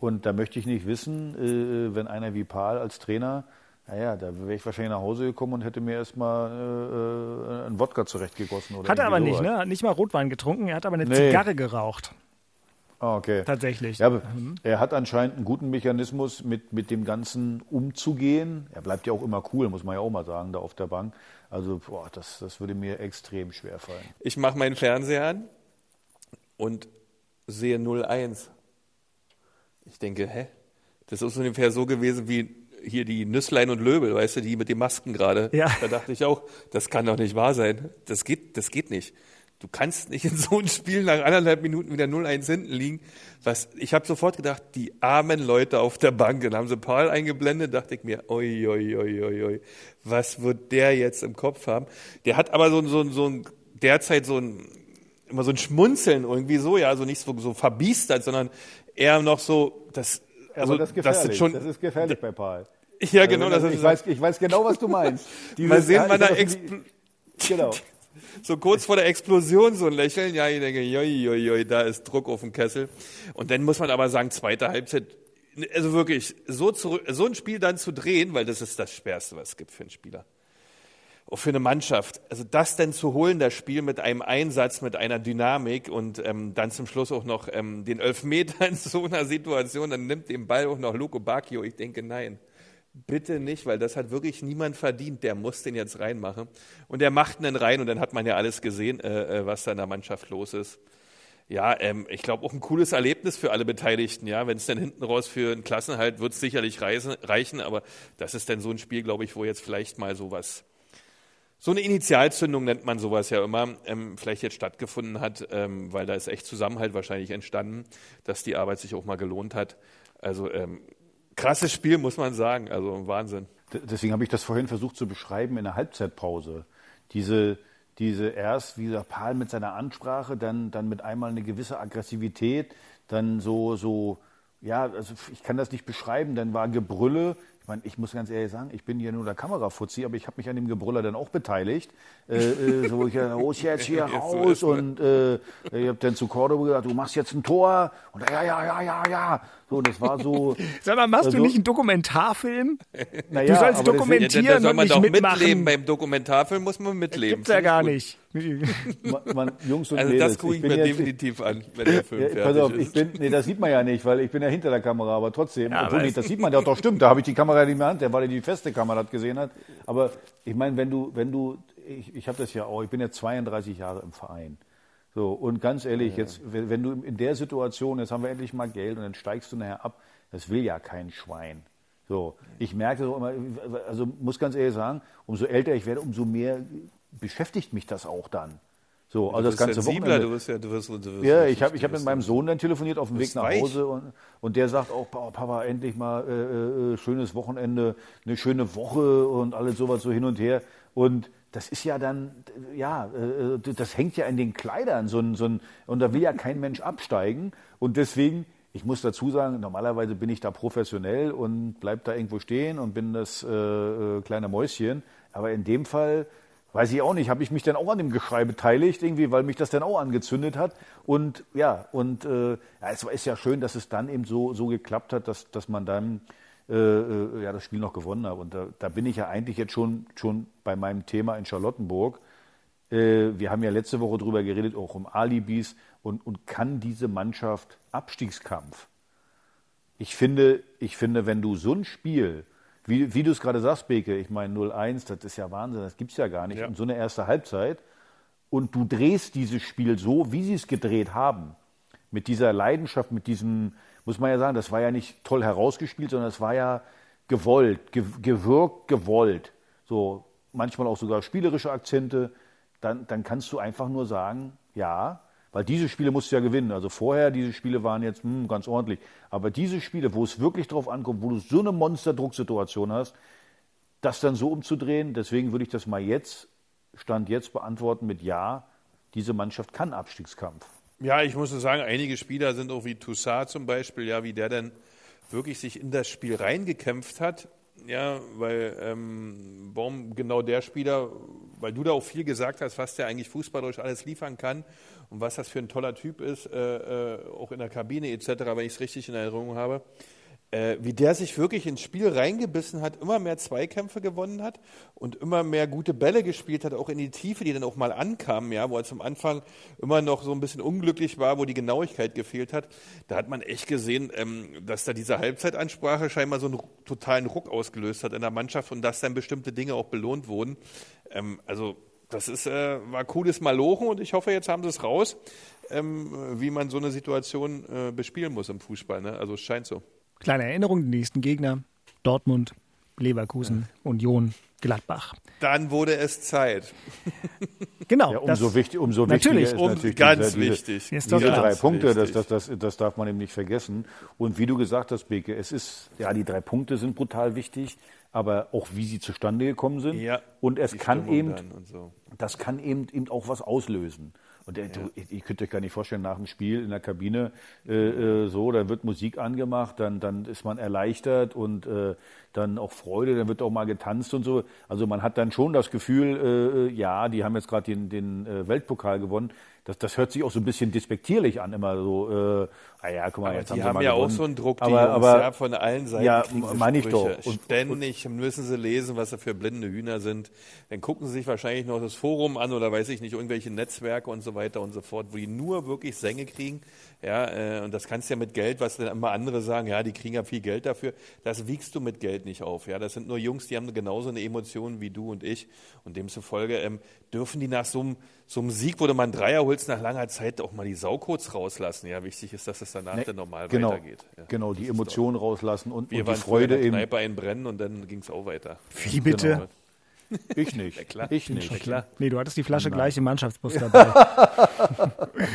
Und da möchte ich nicht wissen, äh, wenn einer wie Paul als Trainer, naja, da wäre ich wahrscheinlich nach Hause gekommen und hätte mir erstmal äh, einen Wodka zurechtgegossen. Oder Hat er aber nicht, ne? Hat nicht mal Rotwein getrunken, er hat aber eine Nee. Zigarre geraucht. Ah, okay. Tatsächlich. Ja, aber er hat anscheinend einen guten Mechanismus, mit, mit dem Ganzen umzugehen. Er bleibt ja auch immer cool, muss man ja auch mal sagen, da auf der Bank. Also, boah, das, das würde mir extrem schwer fallen. Ich mache meinen Fernseher an und sehe 01. Ich denke, hä? Das ist ungefähr so gewesen wie hier die Nüsslein und Löbel, weißt du, die mit den Masken gerade. Ja. Da dachte ich auch, das kann doch nicht wahr sein. Das geht, das geht nicht. Du kannst nicht in so einem Spiel nach anderthalb Minuten wieder 0-1 hinten liegen. Was, ich habe sofort gedacht, die armen Leute auf der Bank. Dann haben sie Paul eingeblendet, dachte ich mir, oi, oi, oi, oi, oi, was wird der jetzt im Kopf haben? Der hat aber so, ein- so, ein- so ein, derzeit so ein, immer so ein Schmunzeln irgendwie so, ja, also nicht so, so verbiestert, sondern eher noch so, das, also, Aber das ist gefährlich. das schon, das ist gefährlich bei Paul. ja, genau, Also, das ich, ist, weiß, ich weiß genau, was du meinst. mal sehen, wann Dieses- expl Genau. so kurz vor der Explosion so ein Lächeln, ja, ich denke, joi, joi, joi, da ist Druck auf dem Kessel. Und dann muss man aber sagen, zweite Halbzeit, also wirklich, so, zurück, so ein Spiel dann zu drehen, weil das ist das Schwerste, was es gibt für einen Spieler. Auch für eine Mannschaft. Also das denn zu holen, das Spiel mit einem Einsatz, mit einer Dynamik und ähm, dann zum Schluss auch noch ähm, den Elfmeter in so einer Situation, dann nimmt den Ball auch noch Luco Bacchio. Ich denke, nein. Bitte nicht, weil das hat wirklich niemand verdient. Der muss den jetzt reinmachen. Und er macht ihn rein und dann hat man ja alles gesehen, äh, äh, was da in der Mannschaft los ist. Ja, ähm, ich glaube auch ein cooles Erlebnis für alle Beteiligten. Ja, wenn es dann hinten raus für einen Klassenhalt wird es sicherlich reisen, reichen, aber das ist dann so ein Spiel, glaube ich, wo jetzt vielleicht mal sowas so eine Initialzündung nennt man sowas ja immer, ähm, vielleicht jetzt stattgefunden hat, ähm, weil da ist echt Zusammenhalt wahrscheinlich entstanden, dass die Arbeit sich auch mal gelohnt hat. Also ähm, krasses Spiel, muss man sagen. Also Wahnsinn. Deswegen habe ich das vorhin versucht zu beschreiben in der Halbzeitpause. Diese, diese erst, wie gesagt, Paul mit seiner Ansprache, dann, dann mit einmal eine gewisse Aggressivität, dann so, so, ja, also ich kann das nicht beschreiben, dann war Gebrülle. Ich meine, ich muss ganz ehrlich sagen, ich bin ja nur der Kamerafuzzi, aber ich habe mich an dem Gebrüller dann auch beteiligt. Äh, äh, so, ich ja, los jetzt hier raus und äh, ich habe dann zu Cordoba gesagt, du machst jetzt ein Tor und ja, ja, ja, ja, ja. So, das war so. Sag mal, machst du Also- nicht einen Dokumentarfilm? Naja, Du sollst aber das- dokumentieren. Ja, da soll und man nicht doch mitmachen. mitleben. Beim Dokumentarfilm muss man mitleben. Gibt's ja ich gar gut. nicht. Man, man, Jungs und Also Mädels, das gucke ich bin mir jetzt- definitiv an, wenn der Film Ja, fertig pass auf, ist. ich bin, nee, das sieht man ja nicht, weil ich bin ja hinter der Kamera, aber trotzdem, Ja, obwohl nee, das sieht man ja doch stimmt, da habe ich die Kamera nicht mehr in der Hand, weil er die feste Kamera das gesehen hat. Aber ich meine, wenn du, wenn du, ich, ich habe das ja auch, ich bin ja 32 Jahre im Verein. So, und ganz ehrlich, jetzt, wenn, du in der Situation, jetzt haben wir endlich mal Geld und dann steigst du nachher ab, das will ja kein Schwein. So, ich merke so immer, also muss ganz ehrlich sagen, umso älter ich werde, umso mehr beschäftigt mich das auch dann. So, also das bist ganze Wochenende. du wirst ja, du wirst, du wirst Ja, ich habe ich hab mit meinem Sohn dann telefoniert auf dem Weg bist nach. Hause und, und der sagt auch, "Papa, Papa, endlich mal äh, äh, schönes Wochenende, eine schöne Woche und alles sowas so hin und her. Und das ist ja dann, ja, äh, das hängt ja in den Kleidern, so ein, so ein, und da will ja kein Mensch absteigen. Und deswegen, ich muss dazu sagen, normalerweise bin ich da professionell und bleib da irgendwo stehen und bin das äh, äh, kleine Mäuschen. Aber in dem Fall Weiß ich auch nicht, habe ich mich dann auch an dem Geschrei beteiligt, irgendwie, weil mich das dann auch angezündet hat. Und ja, und äh, ja, es ist ja schön, dass es dann eben so, so geklappt hat, dass, dass man dann äh, äh, ja, das Spiel noch gewonnen hat. Und da, da bin ich ja eigentlich jetzt schon, schon bei meinem Thema in Charlottenburg. Äh, wir haben ja letzte Woche drüber geredet, auch um Alibis und, und kann diese Mannschaft Abstiegskampf? Ich finde, ich finde, wenn du so ein Spiel, wie, wie du es gerade sagst, Beke, ich meine 0-1, das ist ja Wahnsinn, das gibt's ja gar nicht. Ja. Und so eine erste Halbzeit und du drehst dieses Spiel so, wie sie es gedreht haben, mit dieser Leidenschaft, mit diesem, muss man ja sagen, das war ja nicht toll herausgespielt, sondern es war ja gewollt, ge gewirkt, gewollt. So manchmal auch sogar spielerische Akzente. Dann, dann kannst du einfach nur sagen, ja, weil diese Spiele musst du ja gewinnen. Also vorher, diese Spiele waren jetzt hm, ganz ordentlich. Aber diese Spiele, wo es wirklich drauf ankommt, wo du so eine Monsterdrucksituation hast, das dann so umzudrehen, deswegen würde ich das mal jetzt, Stand jetzt beantworten mit Ja, diese Mannschaft kann Abstiegskampf. Ja, ich muss sagen, einige Spieler sind auch wie Toussaint zum Beispiel, ja, wie der dann wirklich sich in das Spiel reingekämpft hat. Ja, weil ähm, Baum genau der Spieler, weil du da auch viel gesagt hast, was der eigentlich fußballerisch alles liefern kann und was das für ein toller Typ ist, äh, äh, auch in der Kabine etc., wenn ich es richtig in Erinnerung habe. Äh, wie der sich wirklich ins Spiel reingebissen hat, immer mehr Zweikämpfe gewonnen hat und immer mehr gute Bälle gespielt hat, auch in die Tiefe, die dann auch mal ankamen, ja, wo er zum Anfang immer noch so ein bisschen unglücklich war, wo die Genauigkeit gefehlt hat. Da hat man echt gesehen, ähm, dass da diese Halbzeitansprache scheinbar so einen totalen Ruck ausgelöst hat in der Mannschaft und dass dann bestimmte Dinge auch belohnt wurden. Ähm, also das ist, äh, war cooles Malochen und ich hoffe, jetzt haben sie es raus, ähm, wie man so eine Situation äh, bespielen muss im Fußball. Ne? Also es scheint so. Kleine Erinnerung, die nächsten Gegner. Dortmund, Leverkusen, Union, Gladbach. Dann wurde es Zeit. Genau. Ja, das- umso, wichtig, umso Natürlich, wichtiger ist um- natürlich ganz diese, diese, wichtig. Diese klar. drei Punkte, das, das, das, das darf man eben nicht vergessen. Und wie du gesagt hast, Beke, es ist, ja, die drei Punkte sind brutal wichtig, aber auch wie sie zustande gekommen sind. Ja, und es kann Stimmung eben, so. das kann eben, eben auch was auslösen. Und der, du, ihr, ihr könnt euch gar nicht vorstellen, nach dem Spiel in der Kabine äh, äh, so, dann wird Musik angemacht, dann, dann ist man erleichtert und äh, dann auch Freude, dann wird auch mal getanzt und so. Also man hat dann schon das Gefühl, äh, ja, die haben jetzt gerade den, den äh, Weltpokal gewonnen. Das, das hört sich auch so ein bisschen despektierlich an, immer so, äh, ah ja, guck mal, Aber jetzt die haben haben ja gewonnen. auch so einen Druck, die aber, Jungs, aber, ja, von allen Seiten. Ja, meine ich doch. Und- Ständig müssen sie lesen, was sie für blinde Hühner sind. Dann gucken sie sich wahrscheinlich noch das Forum an oder weiß ich nicht, irgendwelche Netzwerke und so weiter und so fort, wo die nur wirklich Sänge kriegen. Ja, äh, und das kannst du ja mit Geld, was dann immer andere sagen, ja, die kriegen ja viel Geld dafür. Das wiegst du mit Geld nicht auf. Ja, das sind nur Jungs, die haben genauso eine Emotion wie du und ich. Und demzufolge ähm, dürfen die nach so einem, so einem Sieg, wo du mal einen Dreier holst, nach langer Zeit auch mal die Sau kurz rauslassen. Ja, wichtig ist, dass es danach Ne, dann normal genau, weitergeht. Ja, genau, die Emotionen rauslassen und, wir und waren die früher in Freude der eben. Kneipe einbrennen und dann ging es auch weiter. Wie bitte? Genau. Ich nicht. klar. Ich nicht. Ja, klar. Nee, du hattest die Flasche gleich im Mannschaftsbus dabei.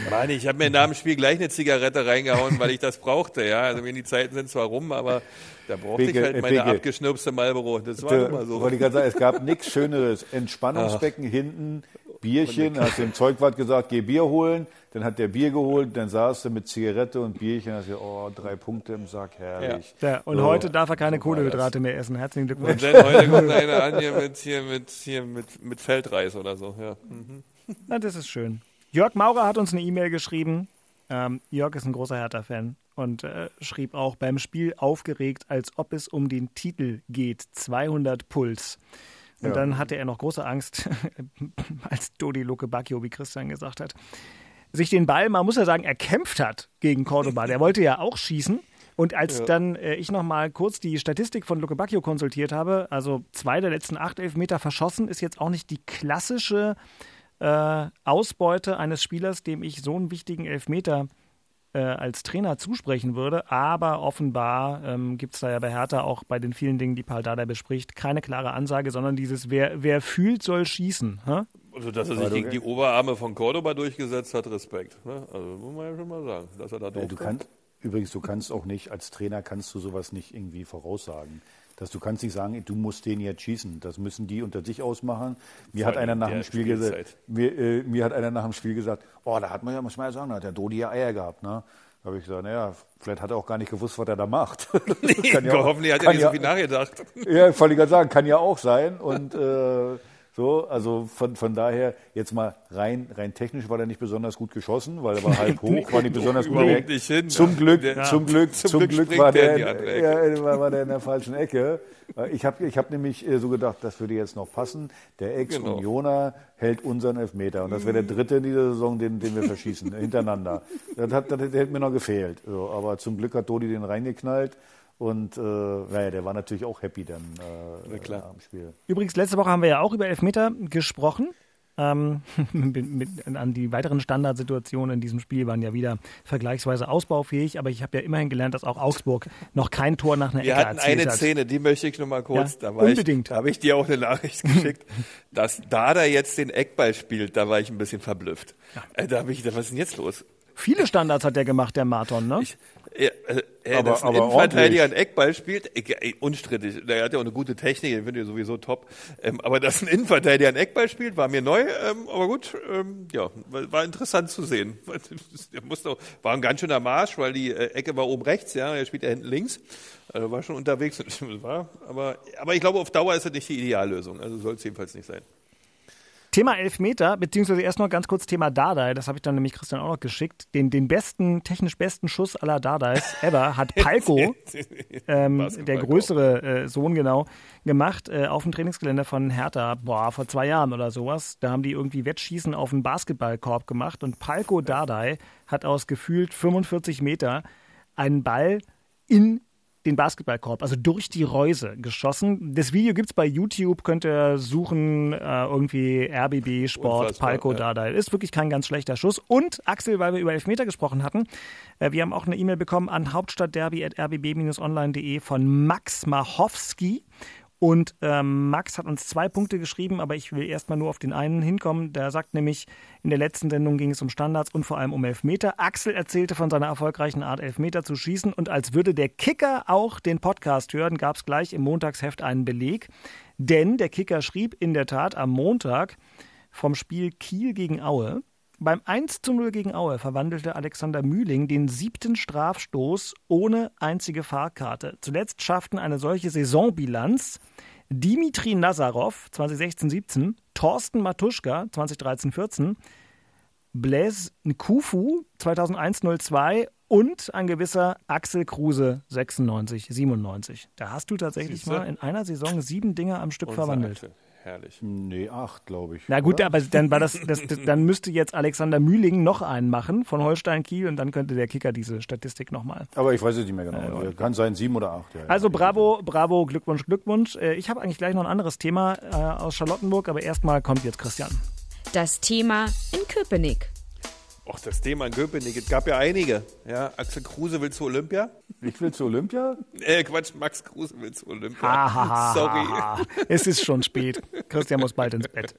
Mann, ich habe mir nach dem Spiel gleich eine Zigarette reingehauen, weil ich das brauchte. Ja, also mir die Zeiten sind zwar rum, aber da brauchte Bigge, ich halt äh, meine Bigge. abgeschnürpste Marlboro. Das war Da, immer so. wollte ich gerade sagen, es gab nichts Schöneres. Entspannungsbecken hinten, Bierchen, hast dem Zeugwart gesagt, geh Bier holen. Dann hat der Bier geholt, dann saß er mit Zigarette und Bierchen, hast du, oh, drei Punkte im Sack, herrlich. Ja, und So. heute darf er keine Kohlenhydrate mehr essen. Herzlichen Und Glückwunsch. dann heute kommt einer an hier mit hier mit hier mit mit Feldreis oder so. Ja. Na, das ist schön. Jörg Maurer hat uns eine E-Mail geschrieben. Ähm, Jörg ist ein großer Hertha-Fan und äh, schrieb auch beim Spiel aufgeregt, als ob es um den Titel geht. 200 Puls. Und Ja. dann hatte er noch große Angst, als Dodi Luke Bacchio, wie Christian gesagt hat, sich den Ball, man muss ja sagen, erkämpft hat gegen Cordoba. Der wollte ja auch schießen. Und als dann äh, ich noch mal kurz die Statistik von Luke Bacchio konsultiert habe, also zwei der letzten acht Elfmeter verschossen, ist jetzt auch nicht die klassische äh, Ausbeute eines Spielers, dem ich so einen wichtigen Elfmeter äh, als Trainer zusprechen würde. Aber offenbar ähm, gibt es da ja bei Hertha auch bei den vielen Dingen, die Paul Dardai bespricht, keine klare Ansage, sondern dieses, wer, wer fühlt, soll schießen. Hä? Also, dass er sich gegen die Oberarme von Cordoba durchgesetzt hat, Respekt. Ne? Also, muss man ja schon mal sagen, dass er da doof du kannst, übrigens, du kannst auch nicht, als Trainer kannst du sowas nicht irgendwie voraussagen. Dass du kannst nicht sagen, du musst den jetzt schießen. Das müssen die unter sich ausmachen. Mir hat einer in nach dem Spiel gesagt, mir, äh, mir hat einer nach dem Spiel gesagt, oh, da hat man ja, muss man ja sagen, da hat der Dodi ja Eier gehabt, ne? Da habe ich gesagt, naja, vielleicht hat er auch gar nicht gewusst, was er da macht. kann ja Hoffentlich hat er nicht ja- so viel nachgedacht. Ja, wollte ich gerade sagen, kann ja auch sein. Und äh, so, also von, von daher, jetzt mal rein, rein technisch war der nicht besonders gut geschossen, weil er war halb hoch, war nicht besonders gut. direkt. nicht hin. Zum Glück, Der- zum Glück, zum zum, Glück Glück, war der der, ja, war, war der in der falschen Ecke. Ich habe ich hab nämlich äh, so gedacht, das würde jetzt noch passen. Der Ex-Unioner hält unseren Elfmeter. Und das wäre der dritte in dieser Saison, den, den wir verschießen, hintereinander. Das, hat, das hätte mir noch gefehlt. So, aber zum Glück hat Dodi den reingeknallt. Und äh, naja, der war natürlich auch happy dann äh, klar. am Spiel. Übrigens, letzte Woche haben wir ja auch über Elfmeter gesprochen. Ähm, mit, mit, an die weiteren Standardsituationen in diesem Spiel waren ja wieder vergleichsweise ausbaufähig, aber ich habe ja immerhin gelernt, dass auch Augsburg noch kein Tor nach einer Wir Ecke hatten eine hat. Szene, die möchte ich noch mal kurz. Ja, da war unbedingt. Ich, da habe ich dir auch eine Nachricht geschickt, dass Dada jetzt den Eckball spielt. Da war ich ein bisschen verblüfft. Äh, da habe ich, gedacht, was ist denn jetzt los? Viele Standards hat der gemacht, der Marton, ne? Ich, äh, äh, Aber- dass ein aber Innenverteidiger ordentlich. einen Eckball spielt, äh, äh, unstrittig. Der hat ja auch eine gute Technik, den finde ich sowieso top. Ähm, aber dass ein Innenverteidiger einen Eckball spielt, war mir neu. Ähm, aber gut, ähm, ja, war, war interessant zu sehen. Der musste auch, war ein ganz schöner Marsch, weil die äh, Ecke war oben rechts, ja, er spielt ja hinten links. Also war schon unterwegs. War, aber, aber ich glaube, auf Dauer ist das nicht die Ideallösung. Also soll es jedenfalls nicht sein. Thema Elfmeter, beziehungsweise erst noch ganz kurz Thema Dardai, das habe ich dann nämlich Christian auch noch geschickt. Den, den besten, technisch besten Schuss aller Dardais ever hat Palko, ähm, der größere äh, Sohn genau, gemacht äh, auf dem Trainingsgelände von Hertha, boah, vor zwei Jahren oder sowas. Da haben die irgendwie Wettschießen auf einen Basketballkorb gemacht und Palko Dardai hat aus gefühlt 45 Meter einen Ball in den Basketballkorb, also durch die Reuse geschossen. Das Video gibt's bei YouTube, könnt ihr suchen, äh, irgendwie RBB Sport, Unfassbar, Palko ja. Dardai. Ist wirklich kein ganz schlechter Schuss. Und Axel, weil wir über Elfmeter gesprochen hatten, äh, wir haben auch eine E-Mail bekommen an hauptstadtderby.rbb-online.de von Max Machowski. Und ähm, Max hat uns zwei Punkte geschrieben, aber ich will erstmal nur auf den einen hinkommen. Der sagt nämlich, in der letzten Sendung ging es um Standards und vor allem um Elfmeter. Axel erzählte von seiner erfolgreichen Art, Elfmeter zu schießen. Und als würde der Kicker auch den Podcast hören, gab es gleich im Montagsheft einen Beleg. Denn der Kicker schrieb in der Tat am Montag vom Spiel Kiel gegen Aue. Beim 1 zu 0 gegen Aue verwandelte Alexander Mühling den siebten Strafstoß ohne einzige Fahrkarte. Zuletzt schafften eine solche Saisonbilanz Dimitri Nazarov 2016-17, Thorsten Matuschka 2013-14, Blaise Nkufu 2001-02 und ein gewisser Axel Kruse 96-97. Da hast du tatsächlich Siehste? mal in einer Saison sieben Dinger am Stück verwandelt. Axel. Herrlich. Nee, acht, glaube ich. Na gut, oder? aber dann war das, das, das, dann müsste jetzt Alexander Mühling noch einen machen von Holstein Kiel und dann könnte der Kicker diese Statistik nochmal. Aber ich weiß es nicht mehr genau. Kann sein sieben oder acht. Ja, Also ja. bravo, bravo, Glückwunsch, Glückwunsch. Äh, Ich habe eigentlich gleich noch ein anderes Thema äh, aus Charlottenburg, aber erstmal kommt jetzt Christian. Das Thema in Köpenick. Ach, das Thema in Köpenick, es gab ja einige. Ja, Axel Kruse will zu Olympia. Ich will zu Olympia? Äh, Quatsch, Max Kruse will zu Olympia. Ha, ha, ha, Sorry. Es ist schon spät. Christian muss bald ins Bett.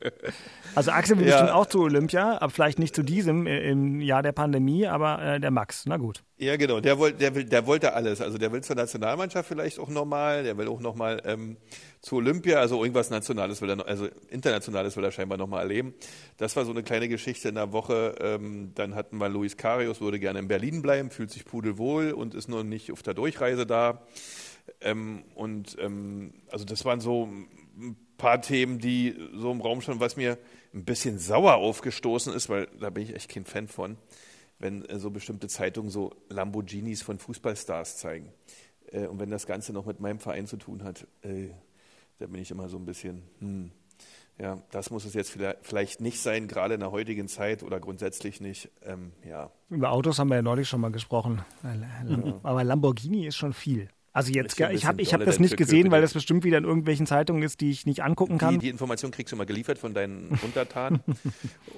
Also Axel will Ja. bestimmt auch zu Olympia, aber vielleicht nicht zu diesem äh, im Jahr der Pandemie, aber äh, der Max, na gut. Ja, genau. Der, wollte, der, will, der wollte alles. Also der will zur Nationalmannschaft vielleicht auch nochmal. Der will auch nochmal ähm, zu Olympia. Also irgendwas Nationales will er noch, also Internationales will er scheinbar nochmal erleben. Das war so eine kleine Geschichte in der Woche. Ähm, dann hatten wir Luis Karius, würde gerne in Berlin bleiben, fühlt sich pudelwohl und ist noch nicht auf der Durchreise da. Ähm, und ähm, also das waren so ein paar Themen, die so im Raum schon, was mir ein bisschen sauer aufgestoßen ist, weil da bin ich echt kein Fan von, wenn äh, so bestimmte Zeitungen so Lamborghinis von Fußballstars zeigen. Äh, und wenn das Ganze noch mit meinem Verein zu tun hat, äh, da bin ich immer so ein bisschen, hm, ja, das muss es jetzt vielleicht, nicht sein, gerade in der heutigen Zeit oder grundsätzlich nicht. Ähm, ja, Über Autos haben wir ja neulich schon mal gesprochen. Aber Lamborghini ist schon viel. Also jetzt, ich habe ich hab das nicht gesehen, weil das bestimmt wieder in irgendwelchen Zeitungen ist, die ich nicht angucken Die, kann. die Information kriegst du mal geliefert von deinen Untertanen.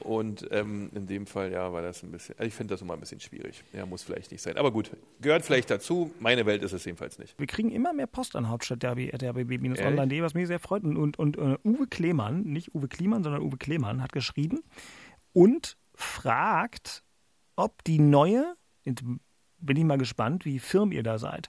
und ähm, in dem Fall, ja, war das ein bisschen, also ich finde das immer ein bisschen schwierig. Ja, muss vielleicht nicht sein. Aber gut, gehört vielleicht dazu. Meine Welt ist es jedenfalls nicht. Wir kriegen immer mehr Post an hauptstadtderby.rbb-online.de, was mich sehr freut. Und, und, und äh, Uwe Klemann, nicht Uwe Kliemann, sondern Uwe Klemann hat geschrieben und fragt, ob die neue, bin ich mal gespannt, wie firm ihr da seid,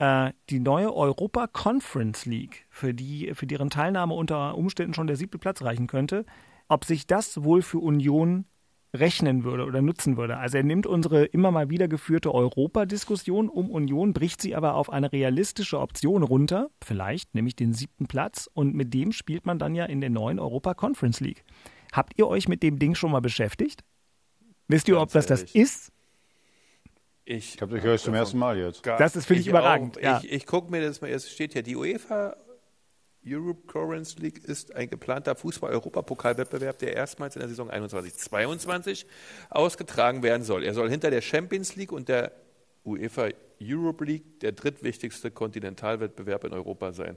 die neue Europa Conference League, für, die, für deren Teilnahme unter Umständen schon der siebte Platz reichen könnte, ob sich das wohl für Union rechnen würde oder nutzen würde. Also er nimmt unsere immer mal wieder geführte Europa-Diskussion um Union, bricht sie aber auf eine realistische Option runter, vielleicht nämlich den siebten Platz und mit dem spielt man dann ja in der neuen Europa Conference League. Habt ihr euch mit dem Ding schon mal beschäftigt? Wisst ihr, ob das das ist? Ich, Ich habe dich gehört zum ersten Mal jetzt. Das ist, finde ich, überragend, Auch. ja. Ich, ich gucke mir das mal, es steht ja, die UEFA Europe Conference League ist ein geplanter Fußball-Europapokalwettbewerb, der erstmals in der Saison 21-22 ausgetragen werden soll. Er soll hinter der Champions League und der UEFA Europe League der drittwichtigste Kontinentalwettbewerb in Europa sein.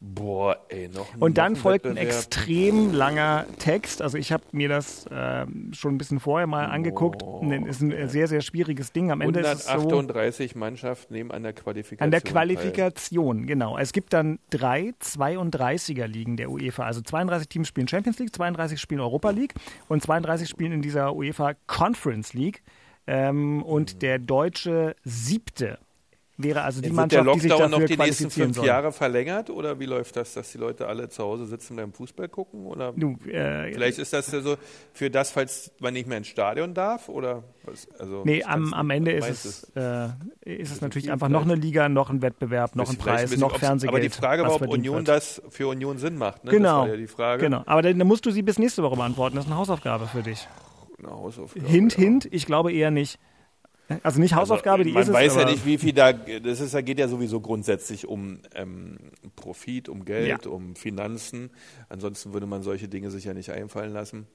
Boah, ey, noch Und dann noch ein folgt ein extrem langer Text. Also ich habe mir das ähm, schon ein bisschen vorher mal angeguckt. Das ist ein äh, sehr, sehr schwieriges Ding. Am Ende ist es so 138 Mannschaften nehmen an der Qualifikation an der teil. Qualifikation, genau. Es gibt dann drei 32er-Ligen der UEFA. Also 32 Teams spielen Champions League, 32 spielen Europa League und 32 spielen in dieser UEFA Conference League. Ähm, und der deutsche siebte wäre also die Jetzt wird der Mannschaft, die sich dafür noch die nächsten fünf soll. Jahre verlängert oder wie läuft das, dass die Leute alle zu Hause sitzen beim Fußball gucken? Oder Du, äh, vielleicht ist das ja so für das, falls man nicht mehr ins Stadion darf oder was? Also Nee, am, am. Ende ist es, äh, ist es natürlich einfach noch eine? Liga, noch ein Wettbewerb, noch ein Preis, bisschen noch Fernsehgeld. Aber die Frage war, ob Union wird. das für Union Sinn macht. Ne? Genau. Ja die Frage. Genau, aber dann, dann musst du sie bis nächste Woche beantworten. Das ist eine Hausaufgabe für dich. Eine Hausaufgabe, Hint, ja. Hint, ich glaube eher nicht. Also nicht Hausaufgabe, die man ist es. weiß ja nicht, wie viel da, das ist, da geht ja sowieso grundsätzlich um ähm, Profit, um Geld, Ja. um Finanzen. Ansonsten würde man solche Dinge sich ja nicht einfallen lassen,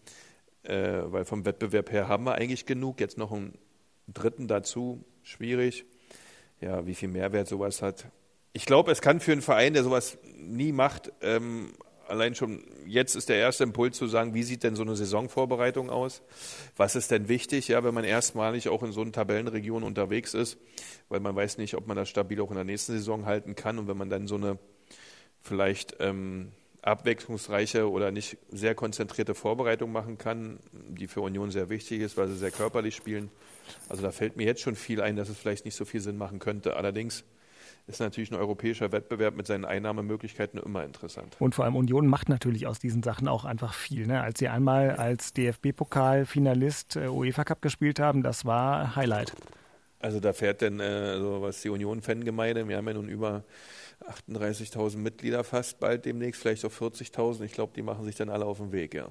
äh, weil vom Wettbewerb her haben wir eigentlich genug. Jetzt noch einen dritten dazu, schwierig. Ja, wie viel Mehrwert sowas hat. Ich glaube, es kann für einen Verein, der sowas nie macht, ähm, allein schon jetzt ist der erste Impuls zu sagen, wie sieht denn so eine Saisonvorbereitung aus? Was ist denn wichtig, ja, wenn man erstmalig auch in so einer Tabellenregion unterwegs ist, weil man weiß nicht, ob man das stabil auch in der nächsten Saison halten kann und wenn man dann so eine vielleicht ähm, abwechslungsreiche oder nicht sehr konzentrierte Vorbereitung machen kann, die für Union sehr wichtig ist, weil sie sehr körperlich spielen. Also da fällt mir jetzt schon viel ein, dass es vielleicht nicht so viel Sinn machen könnte. Allerdings ist natürlich ein europäischer Wettbewerb mit seinen Einnahmemöglichkeiten immer interessant. Und vor allem Union macht natürlich aus diesen Sachen auch einfach viel. Ne? Als sie einmal als DFB-Pokal-Finalist äh, UEFA Cup gespielt haben, das war Highlight. Also da fährt denn, äh, also was die Union-Fangemeinde, wir haben ja nun über 38.000 Mitglieder fast bald demnächst, vielleicht auch 40.000. Ich glaube, die machen sich dann alle auf den Weg, ja.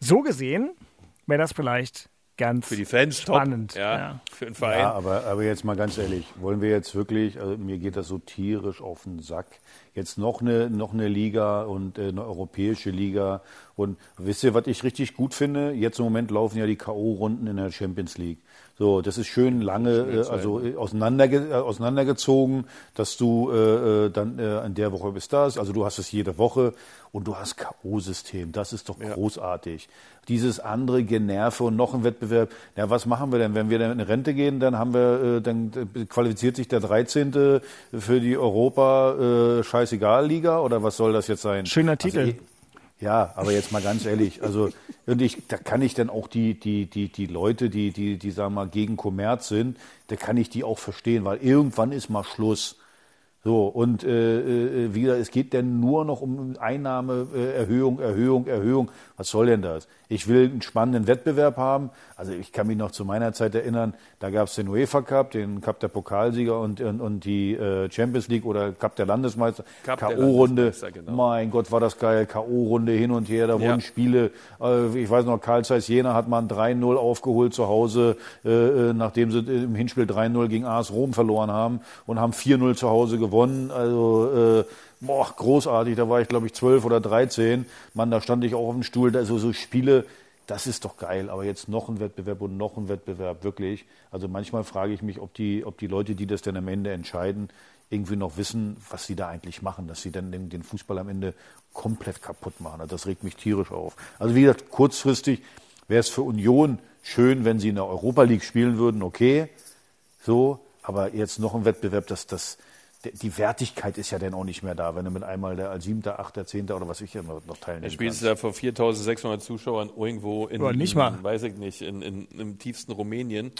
So gesehen wäre das vielleicht ganz Für die Fans spannend. top, ja, ja. für den Verein. Ja, aber, aber jetzt mal ganz ehrlich, wollen wir jetzt wirklich, also mir geht das so tierisch auf den Sack, jetzt noch eine, noch eine Liga und äh, eine europäische Liga. Und wisst ihr, was ich richtig gut finde? Jetzt im Moment laufen ja die K.O.-Runden in der Champions League. So, das ist schön lange, äh, also äh, auseinanderge äh, auseinandergezogen, dass du äh, äh, dann äh, in der Woche bist das, also du hast es jede Woche und du hast K.O.-System. Das ist doch großartig. Dieses andere Generve und noch ein Wettbewerb. Ja, was machen wir denn? Wenn wir dann in Rente gehen, dann haben wir, äh, dann qualifiziert sich der 13. für die Europa äh, Scheißegal-Liga oder was soll das jetzt sein? Schöner Titel. Also, ja, aber jetzt mal ganz ehrlich, also und ich, da kann ich dann auch die, die, die, die Leute, die, die, die sagen wir mal gegen Kommerz sind, da kann ich die auch verstehen, weil irgendwann ist mal Schluss. So, und äh, äh, wie gesagt, es geht denn nur noch um Einnahmeerhöhung, Erhöhung, Erhöhung. Was soll denn das? Ich will einen spannenden Wettbewerb haben. Also ich kann mich noch zu meiner Zeit erinnern, da gab es den UEFA Cup, den Cup der Pokalsieger und, und, und die äh, Champions League oder Cup der Landesmeister. Cup der K.O.-Runde. Genau. Mein Gott, war das geil. K.O.-Runde hin und her, da Ja. wurden Spiele. Äh, ich weiß noch, Karl Zeiss Jena hat mal ein 3-0 aufgeholt zu Hause, äh, äh, nachdem sie im Hinspiel 3-0 gegen AS Rom verloren haben und haben 4-0 zu Hause gewonnen. Also äh, boah, großartig. Da war ich, glaube ich, 12 oder 13. Mann, da stand ich auch auf dem Stuhl. Also so Spiele, das ist doch geil. Aber jetzt noch ein Wettbewerb und noch ein Wettbewerb, wirklich. Also manchmal frage ich mich, ob die, ob die Leute, die das dann am Ende entscheiden, irgendwie noch wissen, was sie da eigentlich machen, dass sie dann den, Fußball am Ende komplett kaputt machen. Also Das regt mich tierisch auf. Also wie gesagt, kurzfristig wäre es für Union schön, wenn sie in der Europa League spielen würden, okay, so, aber jetzt noch ein Wettbewerb, das, das, die Wertigkeit ist ja dann auch nicht mehr da, wenn du mit einmal der siebter, achter, zehnter oder was ich ja noch, noch teilnehmen spielt kannst. da vor 4600 Zuschauern irgendwo in, Oder nicht in, mal. weiß ich nicht, in, in, im tiefsten Rumänien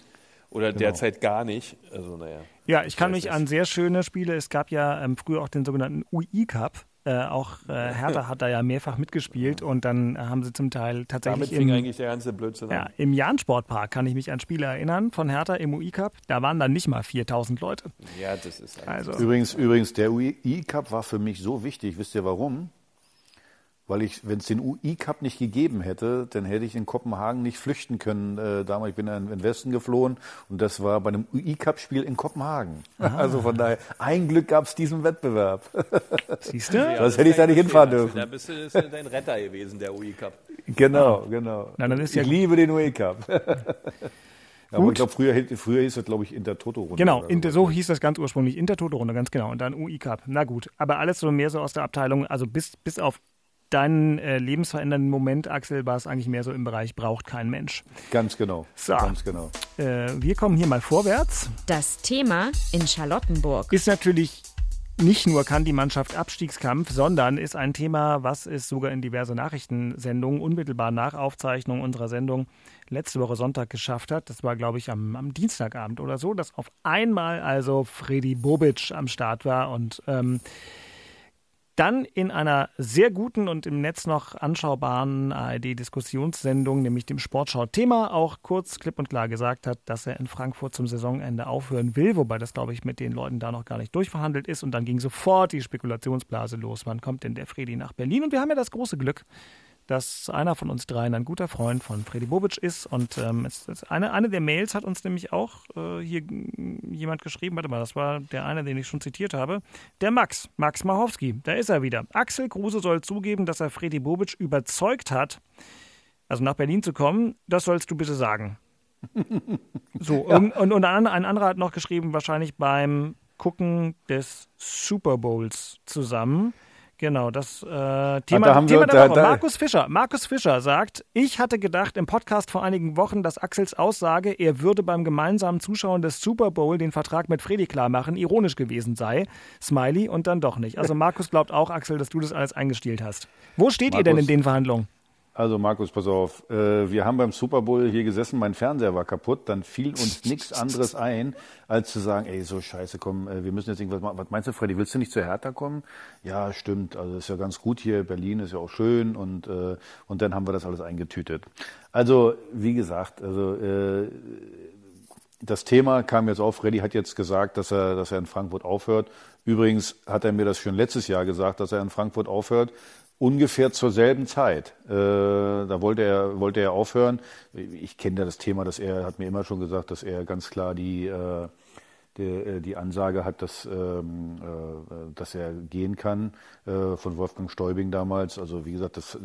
oder Genau. derzeit gar nicht. Also naja. Ja, ich kann mich an sehr schöne Spiele, es gab ja ähm, früher auch den sogenannten UI-Cup. Äh, auch äh, Hertha hat da ja mehrfach mitgespielt und dann haben sie zum Teil Damit tatsächlich fing im, eigentlich der ganze Blödsinn ja, an. im Jahn-Sportpark, kann ich mich an Spiele erinnern, von Hertha im UI-Cup. Da waren dann nicht mal 4000 Leute. Ja, das ist Also, Übrigens, übrigens, der UI-Cup war für mich so wichtig. Wisst ihr warum? Weil ich, wenn es den UI-Cup nicht gegeben hätte, dann hätte ich in Kopenhagen nicht flüchten können. Äh, damals, ich bin ja in den Westen geflohen und das war bei einem UI-Cup-Spiel in Kopenhagen. Also von daher, ein Glück gab es diesen Wettbewerb. siehst du? Ja, Sonst hätte ich da nicht hinfahren dürfen. Da bist du dein Retter gewesen, der UI Cup. Genau, genau. Na, dann ist ja ich liebe den UI-Cup. Aber Gut. ich glaube, früher, früher hieß das, glaube ich, Intertoto-Runde. Genau, Inter, so. so hieß das ganz ursprünglich. Intertoto-Runde, ganz genau. Und dann UI-Cup. Na gut, aber alles so mehr so aus der Abteilung, also bis, bis auf deinen äh, lebensverändernden Moment, Axel, war es eigentlich mehr so im Bereich braucht kein Mensch. Ganz genau. So. Ganz genau. Äh, wir kommen hier mal vorwärts. Das Thema in Charlottenburg. Ist natürlich nicht nur kann die Mannschaft Abstiegskampf, sondern ist ein Thema, was es sogar in diverse Nachrichtensendungen unmittelbar nach Aufzeichnung unserer Sendung letzte Woche Sonntag geschafft hat. Das war, glaube ich, am, am Dienstagabend oder so, dass auf einmal also Freddy Bobic am Start war und ähm, dann in einer sehr guten und im Netz noch anschaubaren ARD-Diskussionssendung, nämlich dem Sportschau-Thema, auch kurz, klipp und klar gesagt hat, dass er in Frankfurt zum Saisonende aufhören will, wobei das, glaube ich, mit den Leuten da noch gar nicht durchverhandelt ist. Und dann ging sofort die Spekulationsblase los. Wann kommt denn der Freddy nach Berlin? Und wir haben ja das große Glück, dass einer von uns dreien ein guter Freund von Freddy Bobic ist. Und ähm, es, es, eine, eine der Mails hat uns nämlich auch äh, hier jemand geschrieben. Warte mal, das war der eine, den ich schon zitiert habe. Der Max, Max Machowski, da ist er wieder. Axel Kruse soll zugeben, dass er Freddy Bobic überzeugt hat, also nach Berlin zu kommen. Das sollst du bitte sagen. So, und, und, und ein ein anderer hat noch geschrieben, wahrscheinlich beim Gucken des Super Bowls zusammen. Genau, das äh, Thema, da haben Thema wir- der da- Woche. da- Markus Fischer. Markus Fischer sagt, ich hatte gedacht im Podcast vor einigen Wochen, dass Axels Aussage, er würde beim gemeinsamen Zuschauen des Super Bowl den Vertrag mit Freddy klar machen, ironisch gewesen sei. Smiley und dann doch nicht. Also Markus glaubt auch, Axel, dass du das alles eingestielt hast. Wo steht ihr denn in Markus. den Verhandlungen? Also Markus, pass auf. Äh, wir haben beim Super Bowl hier gesessen, mein Fernseher war kaputt. Dann fiel uns nichts anderes ein, als zu sagen, ey, so scheiße, komm, äh, wir müssen jetzt irgendwas machen. Was meinst du, Freddy, willst du nicht zu Hertha kommen? Ja, stimmt. Also ist ja ganz gut hier. Berlin ist ja auch schön. Und, äh, und dann haben wir das alles eingetütet. Also, wie gesagt, also äh, das Thema kam jetzt auf. Freddy hat jetzt gesagt, dass er, dass er in Frankfurt aufhört. Übrigens hat er mir das schon letztes Jahr gesagt, dass er in Frankfurt aufhört. Ungefähr zur selben Zeit. Äh, da wollte er, wollte er aufhören. Ich kenne ja das Thema, dass er hat mir immer schon gesagt, dass er ganz klar die, äh, die, äh, die Ansage hat, dass, ähm, äh, dass er gehen kann äh, von Wolfgang Stäubing damals. Also wie gesagt, das,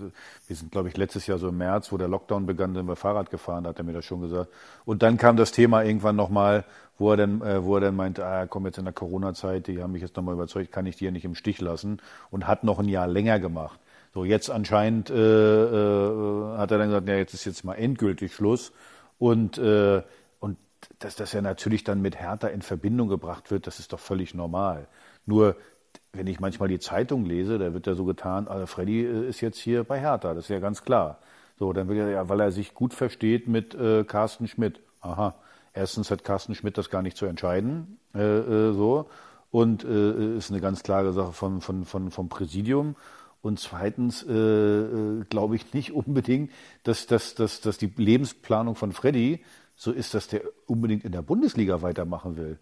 wir sind, glaube ich, letztes Jahr so im März, wo der Lockdown begann, sind wir Fahrrad gefahren, hat er mir das schon gesagt. Und dann kam das Thema irgendwann nochmal, wo er dann, äh, wo er dann meinte, ah, komm jetzt in der Corona-Zeit, die haben mich jetzt nochmal überzeugt, kann ich die ja nicht im Stich lassen und hat noch ein Jahr länger gemacht. So, jetzt anscheinend äh, äh, hat er dann gesagt, ja, jetzt ist jetzt mal endgültig Schluss. Und, äh, und dass das ja natürlich dann mit Hertha in Verbindung gebracht wird, das ist doch völlig normal. Nur, wenn ich manchmal die Zeitung lese, da wird ja so getan, äh, Freddy äh, ist jetzt hier bei Hertha, das ist ja ganz klar. So, dann wird er ja, weil er sich gut versteht mit äh, Carsten Schmidt. Aha. Erstens hat Carsten Schmidt das gar nicht zu entscheiden, äh, äh, so. Und äh, ist eine ganz klare Sache von, von, von, vom Präsidium. Und zweitens äh, äh, glaube ich nicht unbedingt, dass, dass, dass, dass die Lebensplanung von Freddy so ist, dass der unbedingt in der Bundesliga weitermachen will.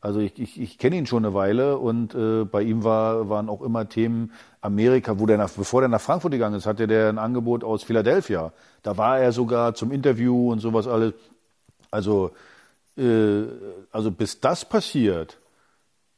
Also ich, ich, ich kenne ihn schon eine Weile und äh, bei ihm war, waren auch immer Themen Amerika, wo der nach, bevor der nach Frankfurt gegangen ist, hatte der ein Angebot aus Philadelphia. Da war er sogar zum Interview und sowas alles. Also, äh, also bis das passiert,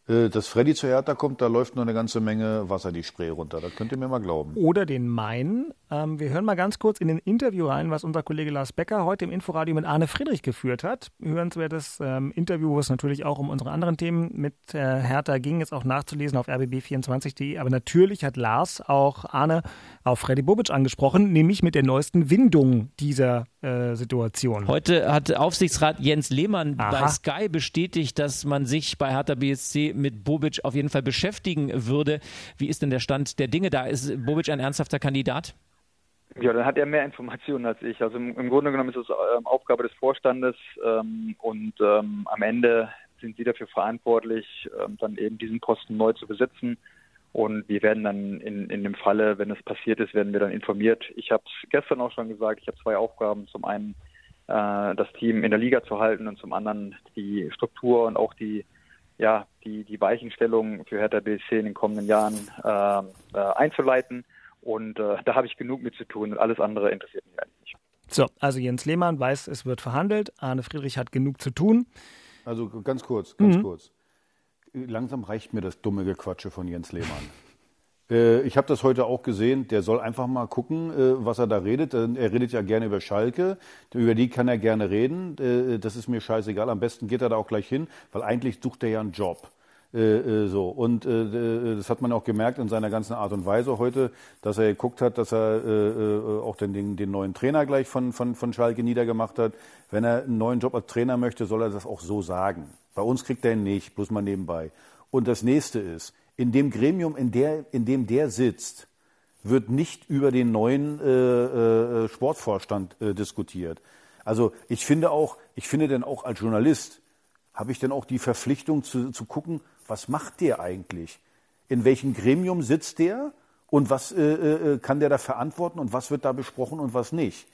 äh, dass Freddy zu Hertha kommt, da läuft noch eine ganze Menge Wasser die Spree runter. Das könnt ihr mir mal glauben. Oder den Main. Ähm, wir hören mal ganz kurz in den Interview rein, was unser Kollege Lars Becker heute im Inforadio mit Arne Friedrich geführt hat. Hörenswertes ähm, Interview, wo es natürlich auch um unsere anderen Themen mit äh, Hertha ging, ist auch nachzulesen auf rbb24.de. Aber natürlich hat Lars auch Arne auf Freddy Bobic angesprochen, nämlich mit der neuesten Windung dieser äh, Situation. Heute hat Aufsichtsrat Jens Lehmann Aha. bei Sky bestätigt, dass man sich bei Hertha BSC mit Bobic auf jeden Fall beschäftigen würde. Wie ist denn der Stand der Dinge da? Ist Bobic ein ernsthafter Kandidat? Ja, dann hat er mehr Informationen als ich. Also im, im Grunde genommen ist es ähm, Aufgabe des Vorstandes ähm, und ähm, am Ende sind sie dafür verantwortlich, ähm, dann eben diesen Posten neu zu besetzen. Und wir werden dann in, in dem Falle, wenn es passiert ist, werden wir dann informiert. Ich habe es gestern auch schon gesagt, ich habe zwei Aufgaben. Zum einen äh, das Team in der Liga zu halten und zum anderen die Struktur und auch die ja die die Weichenstellung für Hertha BSC in den kommenden Jahren äh, äh, einzuleiten. Und äh, da habe ich genug mit zu tun und alles andere interessiert mich eigentlich nicht. So, also Jens Lehmann weiß, es wird verhandelt. Arne Friedrich hat genug zu tun. Also ganz kurz, ganz Mhm. kurz. Langsam reicht mir das dumme Gequatsche von Jens Lehmann. Äh, ich habe das heute auch gesehen. Der soll einfach mal gucken, äh, was er da redet. Er redet ja gerne über Schalke. Über die kann er gerne reden. Äh, Das ist mir scheißegal. Am besten geht er da auch gleich hin, weil eigentlich sucht er ja einen Job. So und das hat man auch gemerkt in seiner ganzen Art und Weise heute, dass er geguckt hat, dass er äh, auch den, den, den neuen Trainer gleich von, von, von Schalke niedergemacht hat. Wenn er einen neuen Job als Trainer möchte, soll er das auch so sagen. Bei uns kriegt er ihn nicht, bloß mal nebenbei. Und das nächste ist, in dem Gremium, in, der, in dem der sitzt, wird nicht über den neuen äh, äh, Sportvorstand äh, diskutiert. Also ich finde auch, ich finde denn auch als Journalist habe ich denn auch die Verpflichtung zu, zu gucken, was macht der eigentlich? In welchem Gremium sitzt der und was äh, äh, kann der da verantworten und was wird da besprochen und was nicht?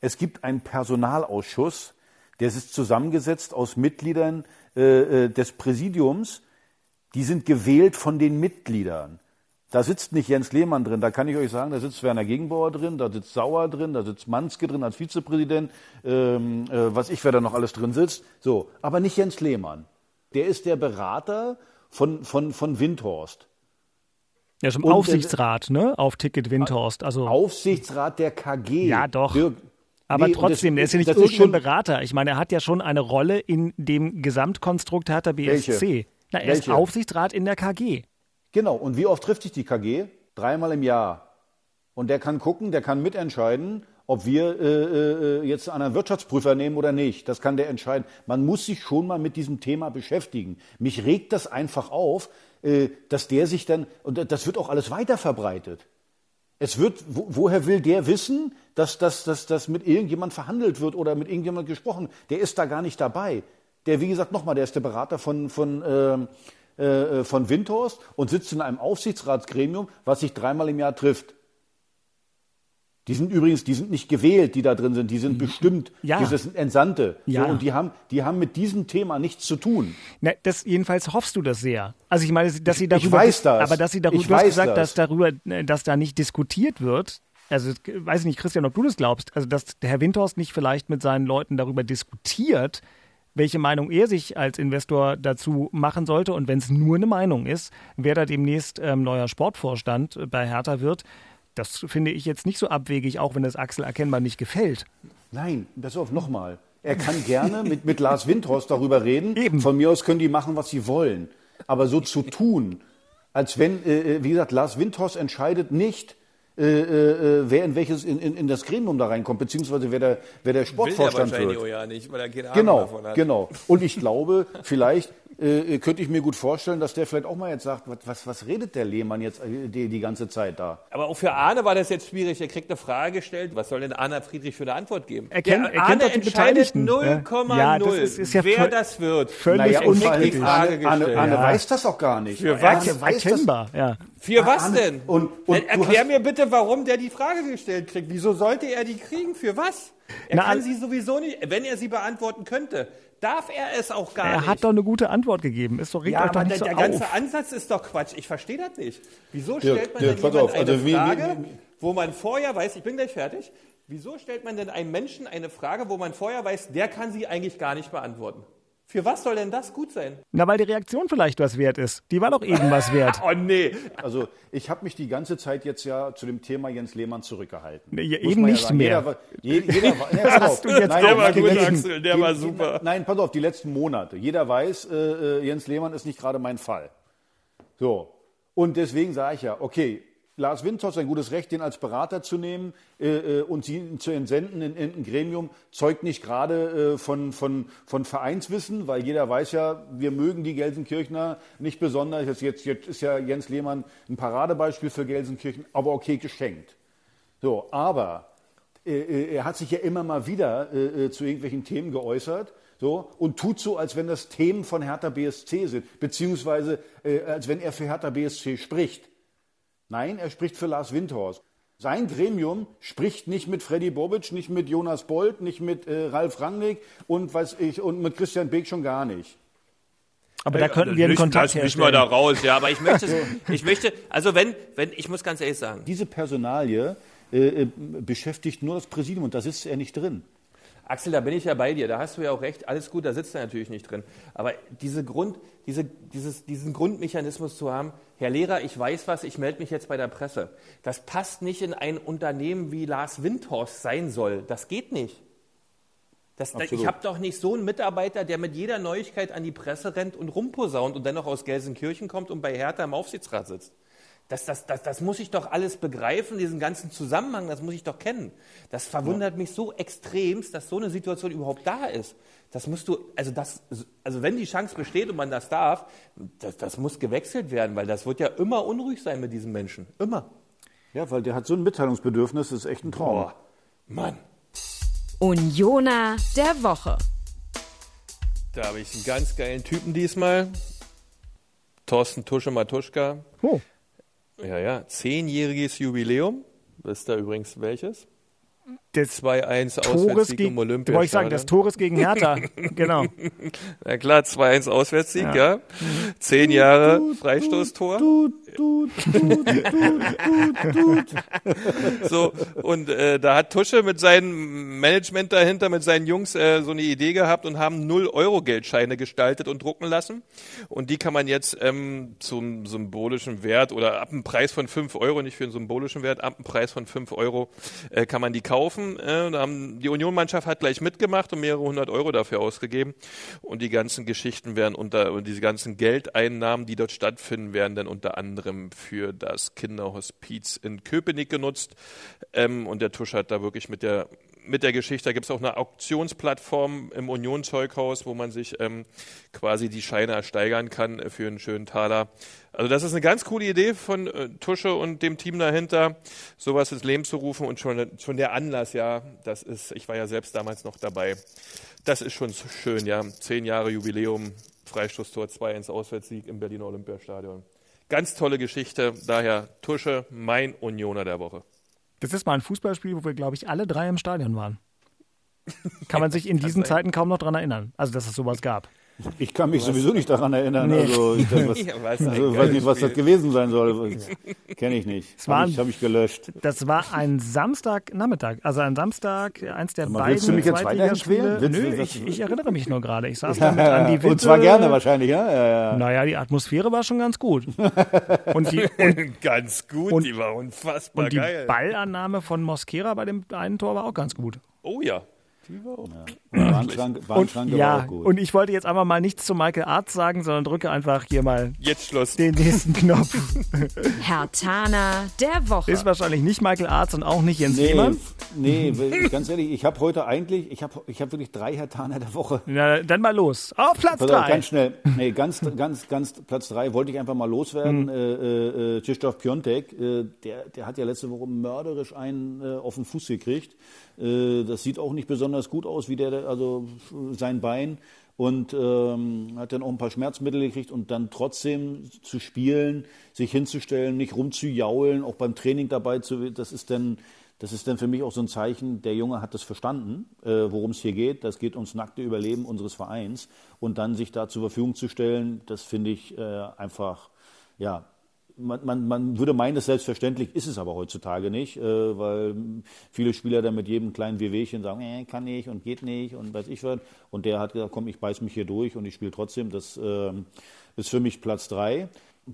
Es gibt einen Personalausschuss, der ist zusammengesetzt aus Mitgliedern äh, äh, des Präsidiums, die sind gewählt von den Mitgliedern. Da sitzt nicht Jens Lehmann drin, da kann ich euch sagen, da sitzt Werner Gegenbauer drin, da sitzt Sauer drin, da sitzt Manske drin als Vizepräsident, ähm, äh, was ich, wer da noch alles drin sitzt. So, aber nicht Jens Lehmann. Der ist der Berater von, von, von Windhorst. Ja, zum Und, äh, Aufsichtsrat, ne? Auf Ticket Windhorst. Also, Aufsichtsrat der KG. Ja, doch. Dirk, aber nee, trotzdem, das- der ist ja nicht ist irgendein schon- Berater. Ich meine, er hat ja schon eine Rolle in dem Gesamtkonstrukt Hertha BSC. Welche? Na, er ist Welche? Aufsichtsrat in der KG. Genau. Und wie oft trifft sich die KG? Dreimal im Jahr. Und der kann gucken, der kann mitentscheiden, ob wir äh, äh, jetzt einen Wirtschaftsprüfer nehmen oder nicht. Das kann der entscheiden. Man muss sich schon mal mit diesem Thema beschäftigen. Mich regt das einfach auf, äh, dass der sich dann, und das wird auch alles weiter verbreitet. Es wird, wo, woher will der wissen, dass, dass, dass, dass mit irgendjemand verhandelt wird oder mit irgendjemand gesprochen? Der ist da gar nicht dabei. Der, wie gesagt, nochmal, der ist der Berater von, von, ähm, äh, von Windhorst und sitzt in einem Aufsichtsratsgremium, was sich dreimal im Jahr trifft. Die sind übrigens, die sind nicht gewählt, die da drin sind, die sind bestimmt, Mhm. Ja. die sind Entsandte. Ja. So, und die haben, die haben mit diesem Thema nichts zu tun. Na, das, jedenfalls hoffst du das sehr. Also ich meine, dass sie darüber, ich weiß das. aber dass sie darüber, Ich du hast gesagt, das. dass darüber, äh, dass da nicht diskutiert wird. Also weiß ich nicht, Christian, ob du das glaubst. Also dass Herr Windhorst nicht vielleicht mit seinen Leuten darüber diskutiert, welche Meinung er sich als Investor dazu machen sollte. Und wenn es nur eine Meinung ist, wer da demnächst ähm, neuer Sportvorstand äh, bei Hertha wird, das finde ich jetzt nicht so abwegig, auch wenn das Axel erkennbar nicht gefällt. Nein, pass auf, nochmal. Er kann gerne mit, mit Lars Windhorst darüber reden. Eben. Von mir aus können die machen, was sie wollen. Aber so zu tun, als wenn, äh, wie gesagt, Lars Windhorst entscheidet nicht, äh, äh, wer in welches in, in, in das Gremium da reinkommt, beziehungsweise wer der, wer der Sportvorstand Will der wird. ja nicht, weil er keine Ahnung Genau, davon hat. genau. Und ich glaube, vielleicht äh, könnte ich mir gut vorstellen, dass der vielleicht auch mal jetzt sagt, was, was, was redet der Lehmann jetzt äh, die, die ganze Zeit da? Aber auch für Arne war das jetzt schwierig. Er kriegt eine Frage gestellt. Was soll denn Arne Friedrich für eine Antwort geben? Er kennt- Der er Arne kennt doch die entscheidet Beteiligten. 0,0, Ja, das ist- ist ja wer das wird. völlig Naja, Frage Arne, Arne, gestellt. Arne Ja. weiß das auch gar nicht. Für was? Arne weiß das, Erkennbar, ja. Für was Arne, denn? und- und erklär mir bitte, warum der die Frage gestellt kriegt. Wieso sollte er die kriegen? Für was? Er Na, kann sie sowieso nicht, wenn er sie beantworten könnte, darf er es auch gar Er nicht. hat doch eine gute Antwort gegeben. Ist doch regt ja, euch doch aber nicht der, so der ganze auf. Ansatz ist doch Quatsch. Ich verstehe das nicht. Wieso Dirk, stellt man Dirk, denn auf, also eine wie- Frage, wie- wo man vorher weiß, ich bin gleich fertig, wieso stellt man denn einem Menschen eine Frage, wo man vorher weiß, der kann sie eigentlich gar nicht beantworten? Für was soll denn das gut sein? Na, weil die Reaktion vielleicht was wert ist. Die war doch eben was wert. Oh nee. Also ich habe mich die ganze Zeit jetzt ja zu dem Thema Jens Lehmann zurückgehalten. Nee, ja, eben nicht sagen. mehr. Jeder, war- je- jeder, war- nee, pass auf. du jetzt Nein, Der war die gut, letzten- Axel, der die- war die- super. Nein, pass auf, die letzten Monate. Jeder weiß, äh, äh, Jens Lehmann ist nicht gerade mein Fall. So. Und deswegen sage ich ja, okay, Lars Windhorst ein gutes Recht, den als Berater zu nehmen äh, äh, und sie zu entsenden in, in ein Gremium, zeugt nicht gerade äh, von, von, von Vereinswissen, weil jeder weiß ja, wir mögen die Gelsenkirchner nicht besonders. Jetzt, jetzt, jetzt ist ja Jens Lehmann ein Paradebeispiel für Gelsenkirchen, aber okay, geschenkt. So, aber äh, äh, er hat sich ja immer mal wieder äh, zu irgendwelchen Themen geäußert. So, und tut so, als wenn das Themen von Hertha BSC sind, beziehungsweise als wenn er für Hertha BSC spricht. Nein, er spricht für Lars Windhorst. Sein Gremium spricht nicht mit Freddy Bobic, nicht mit Jonas Bolt, nicht mit äh, Ralf Rangnick und weiß ich und mit Christian Beek schon gar nicht. Aber da könnten wir einen Kontakt Lass mich mal da herstellen. raus, ja, aber ich möchte, ich möchte, also wenn, wenn, ich muss ganz ehrlich sagen, Diese Personalie äh, äh, beschäftigt nur das Präsidium und da sitzt er nicht drin. Axel, da bin ich ja bei dir, da hast du ja auch recht, alles gut, da sitzt er natürlich nicht drin. Aber diese Grund, diese, dieses, diesen Grundmechanismus zu haben, Herr Lehrer, ich weiß was, ich melde mich jetzt bei der Presse, das passt nicht in ein Unternehmen wie Lars Windhorst sein soll. Das geht nicht. Das, ich habe doch nicht so einen Mitarbeiter, der mit jeder Neuigkeit an die Presse rennt und rumposaunt und dennoch aus Gelsenkirchen kommt und bei Hertha im Aufsichtsrat sitzt. Das, das, das, das muss ich doch alles begreifen, diesen ganzen Zusammenhang, das muss ich doch kennen. Das verwundert mich so extremst, dass so eine Situation überhaupt da ist. Das musst du, also das, also wenn die Chance besteht und man das darf, das, das muss gewechselt werden, weil das wird ja immer unruhig sein mit diesem Menschen. Immer. Ja, weil der hat so ein Mitteilungsbedürfnis, das ist echt ein Traum. Boah, Mann. Unioner der Woche. Da habe ich einen ganz geilen Typen diesmal. Thorsten Tusche Matuschka. Oh. Ja, ja, zehnjähriges Jubiläum. Wisst ihr übrigens welches? Das 2-1 Tores gegen, im wollte ich sagen, das. Tores gegen Hertha. genau. Na klar, 2-1 Auswärtssieg, Ja. ja. Zehn Jahre Freistoßtor. So, und äh, da hat Tusche mit seinem Management dahinter, mit seinen Jungs äh, so eine Idee gehabt und haben 0-Euro-Geldscheine gestaltet und drucken lassen. Und die kann man jetzt ähm, zum symbolischen Wert oder ab einem Preis von 5 Euro, nicht für einen symbolischen Wert, ab einem Preis von 5 Euro äh, kann man die kaufen. Äh, da haben, die Union-Mannschaft hat gleich mitgemacht und mehrere hundert Euro dafür ausgegeben. Und die ganzen Geschichten werden unter, und diese ganzen Geldeinnahmen, die dort stattfinden, werden dann unter anderem für das Kinderhospiz in Köpenick genutzt. Ähm, und der Tusch hat da wirklich mit der mit der Geschichte, da gibt es auch eine Auktionsplattform im Union-Zeughaus, wo man sich ähm, quasi die Scheine ersteigern kann für einen schönen Taler. Also das ist eine ganz coole Idee von äh, Tusche und dem Team dahinter, sowas ins Leben zu rufen und schon, schon der Anlass, ja, das ist, ich war ja selbst damals noch dabei. Das ist schon so schön, ja. Zehn Jahre Jubiläum, Freistoßtor 2-1 Auswärtssieg im Berliner Olympiastadion. Ganz tolle Geschichte, daher Tusche, mein Unioner der Woche. Das ist mal ein Fußballspiel, wo wir, glaube ich, alle drei im Stadion waren. Kann man sich in diesen Zeiten kaum noch dran erinnern. Also, dass es sowas gab. Ich kann mich sowieso nicht daran erinnern. Nee. Also, ich, das, was, Ja, was ein also, weiß nicht, was das gewesen sein soll. Kenne ich nicht. war Habe ich, hab ich gelöscht. Das war ein Samstagnachmittag, also ein Samstag, eins der mal, beiden willst du mich jetzt quälen? Nö, ich, ich erinnere mich nur gerade. Ich saß da mit Andi Witte. Und zwar gerne wahrscheinlich, ja? ja, ja. Naja, die Atmosphäre war schon ganz gut. Und die, und, Ganz gut, Und- die war unfassbar und die geil. Ballannahme von Mosquera bei dem einen Tor war auch ganz gut. Oh ja. Die war auch Ja. Und, ja, gut. und ich wollte jetzt einfach mal nichts zu Michael Arzt sagen, sondern drücke einfach hier mal Jetzt Schluss. den nächsten Knopf. Herr Tana der Woche. Ist wahrscheinlich nicht Michael Arzt und auch nicht Jens Nee, Lehmann. nee, will- ganz ehrlich, ich habe heute eigentlich, ich habe ich hab wirklich drei Herr Taner der Woche. Na, dann mal los. Auf Platz drei. ganz schnell. Nee, ganz, ganz, ganz Platz drei wollte ich einfach mal loswerden. Mhm. Äh, äh, äh, Krzysztof Piontek, äh, der, der hat ja letzte Woche mörderisch einen äh, auf den Fuß gekriegt. Äh, das sieht auch nicht besonders gut aus, wie der, also sein Bein. Und ähm, hat dann auch ein paar Schmerzmittel gekriegt und dann trotzdem zu spielen, sich hinzustellen, nicht rumzujaulen, auch beim Training dabei zu, das ist dann, das ist dann für mich auch so ein Zeichen, der Junge hat das verstanden, äh, worum es hier geht. Das geht ums nackte Überleben unseres Vereins. Und dann sich da zur Verfügung zu stellen, das finde ich äh, einfach, ja, man, man, man würde meinen, das selbstverständlich, ist es aber heutzutage nicht, äh, weil viele Spieler dann mit jedem kleinen Wehwehchen sagen, äh, kann nicht und geht nicht und weiß ich was. Und der hat gesagt, komm, ich beiß mich hier durch und ich spiele trotzdem. Das ähm, ist für mich Platz drei.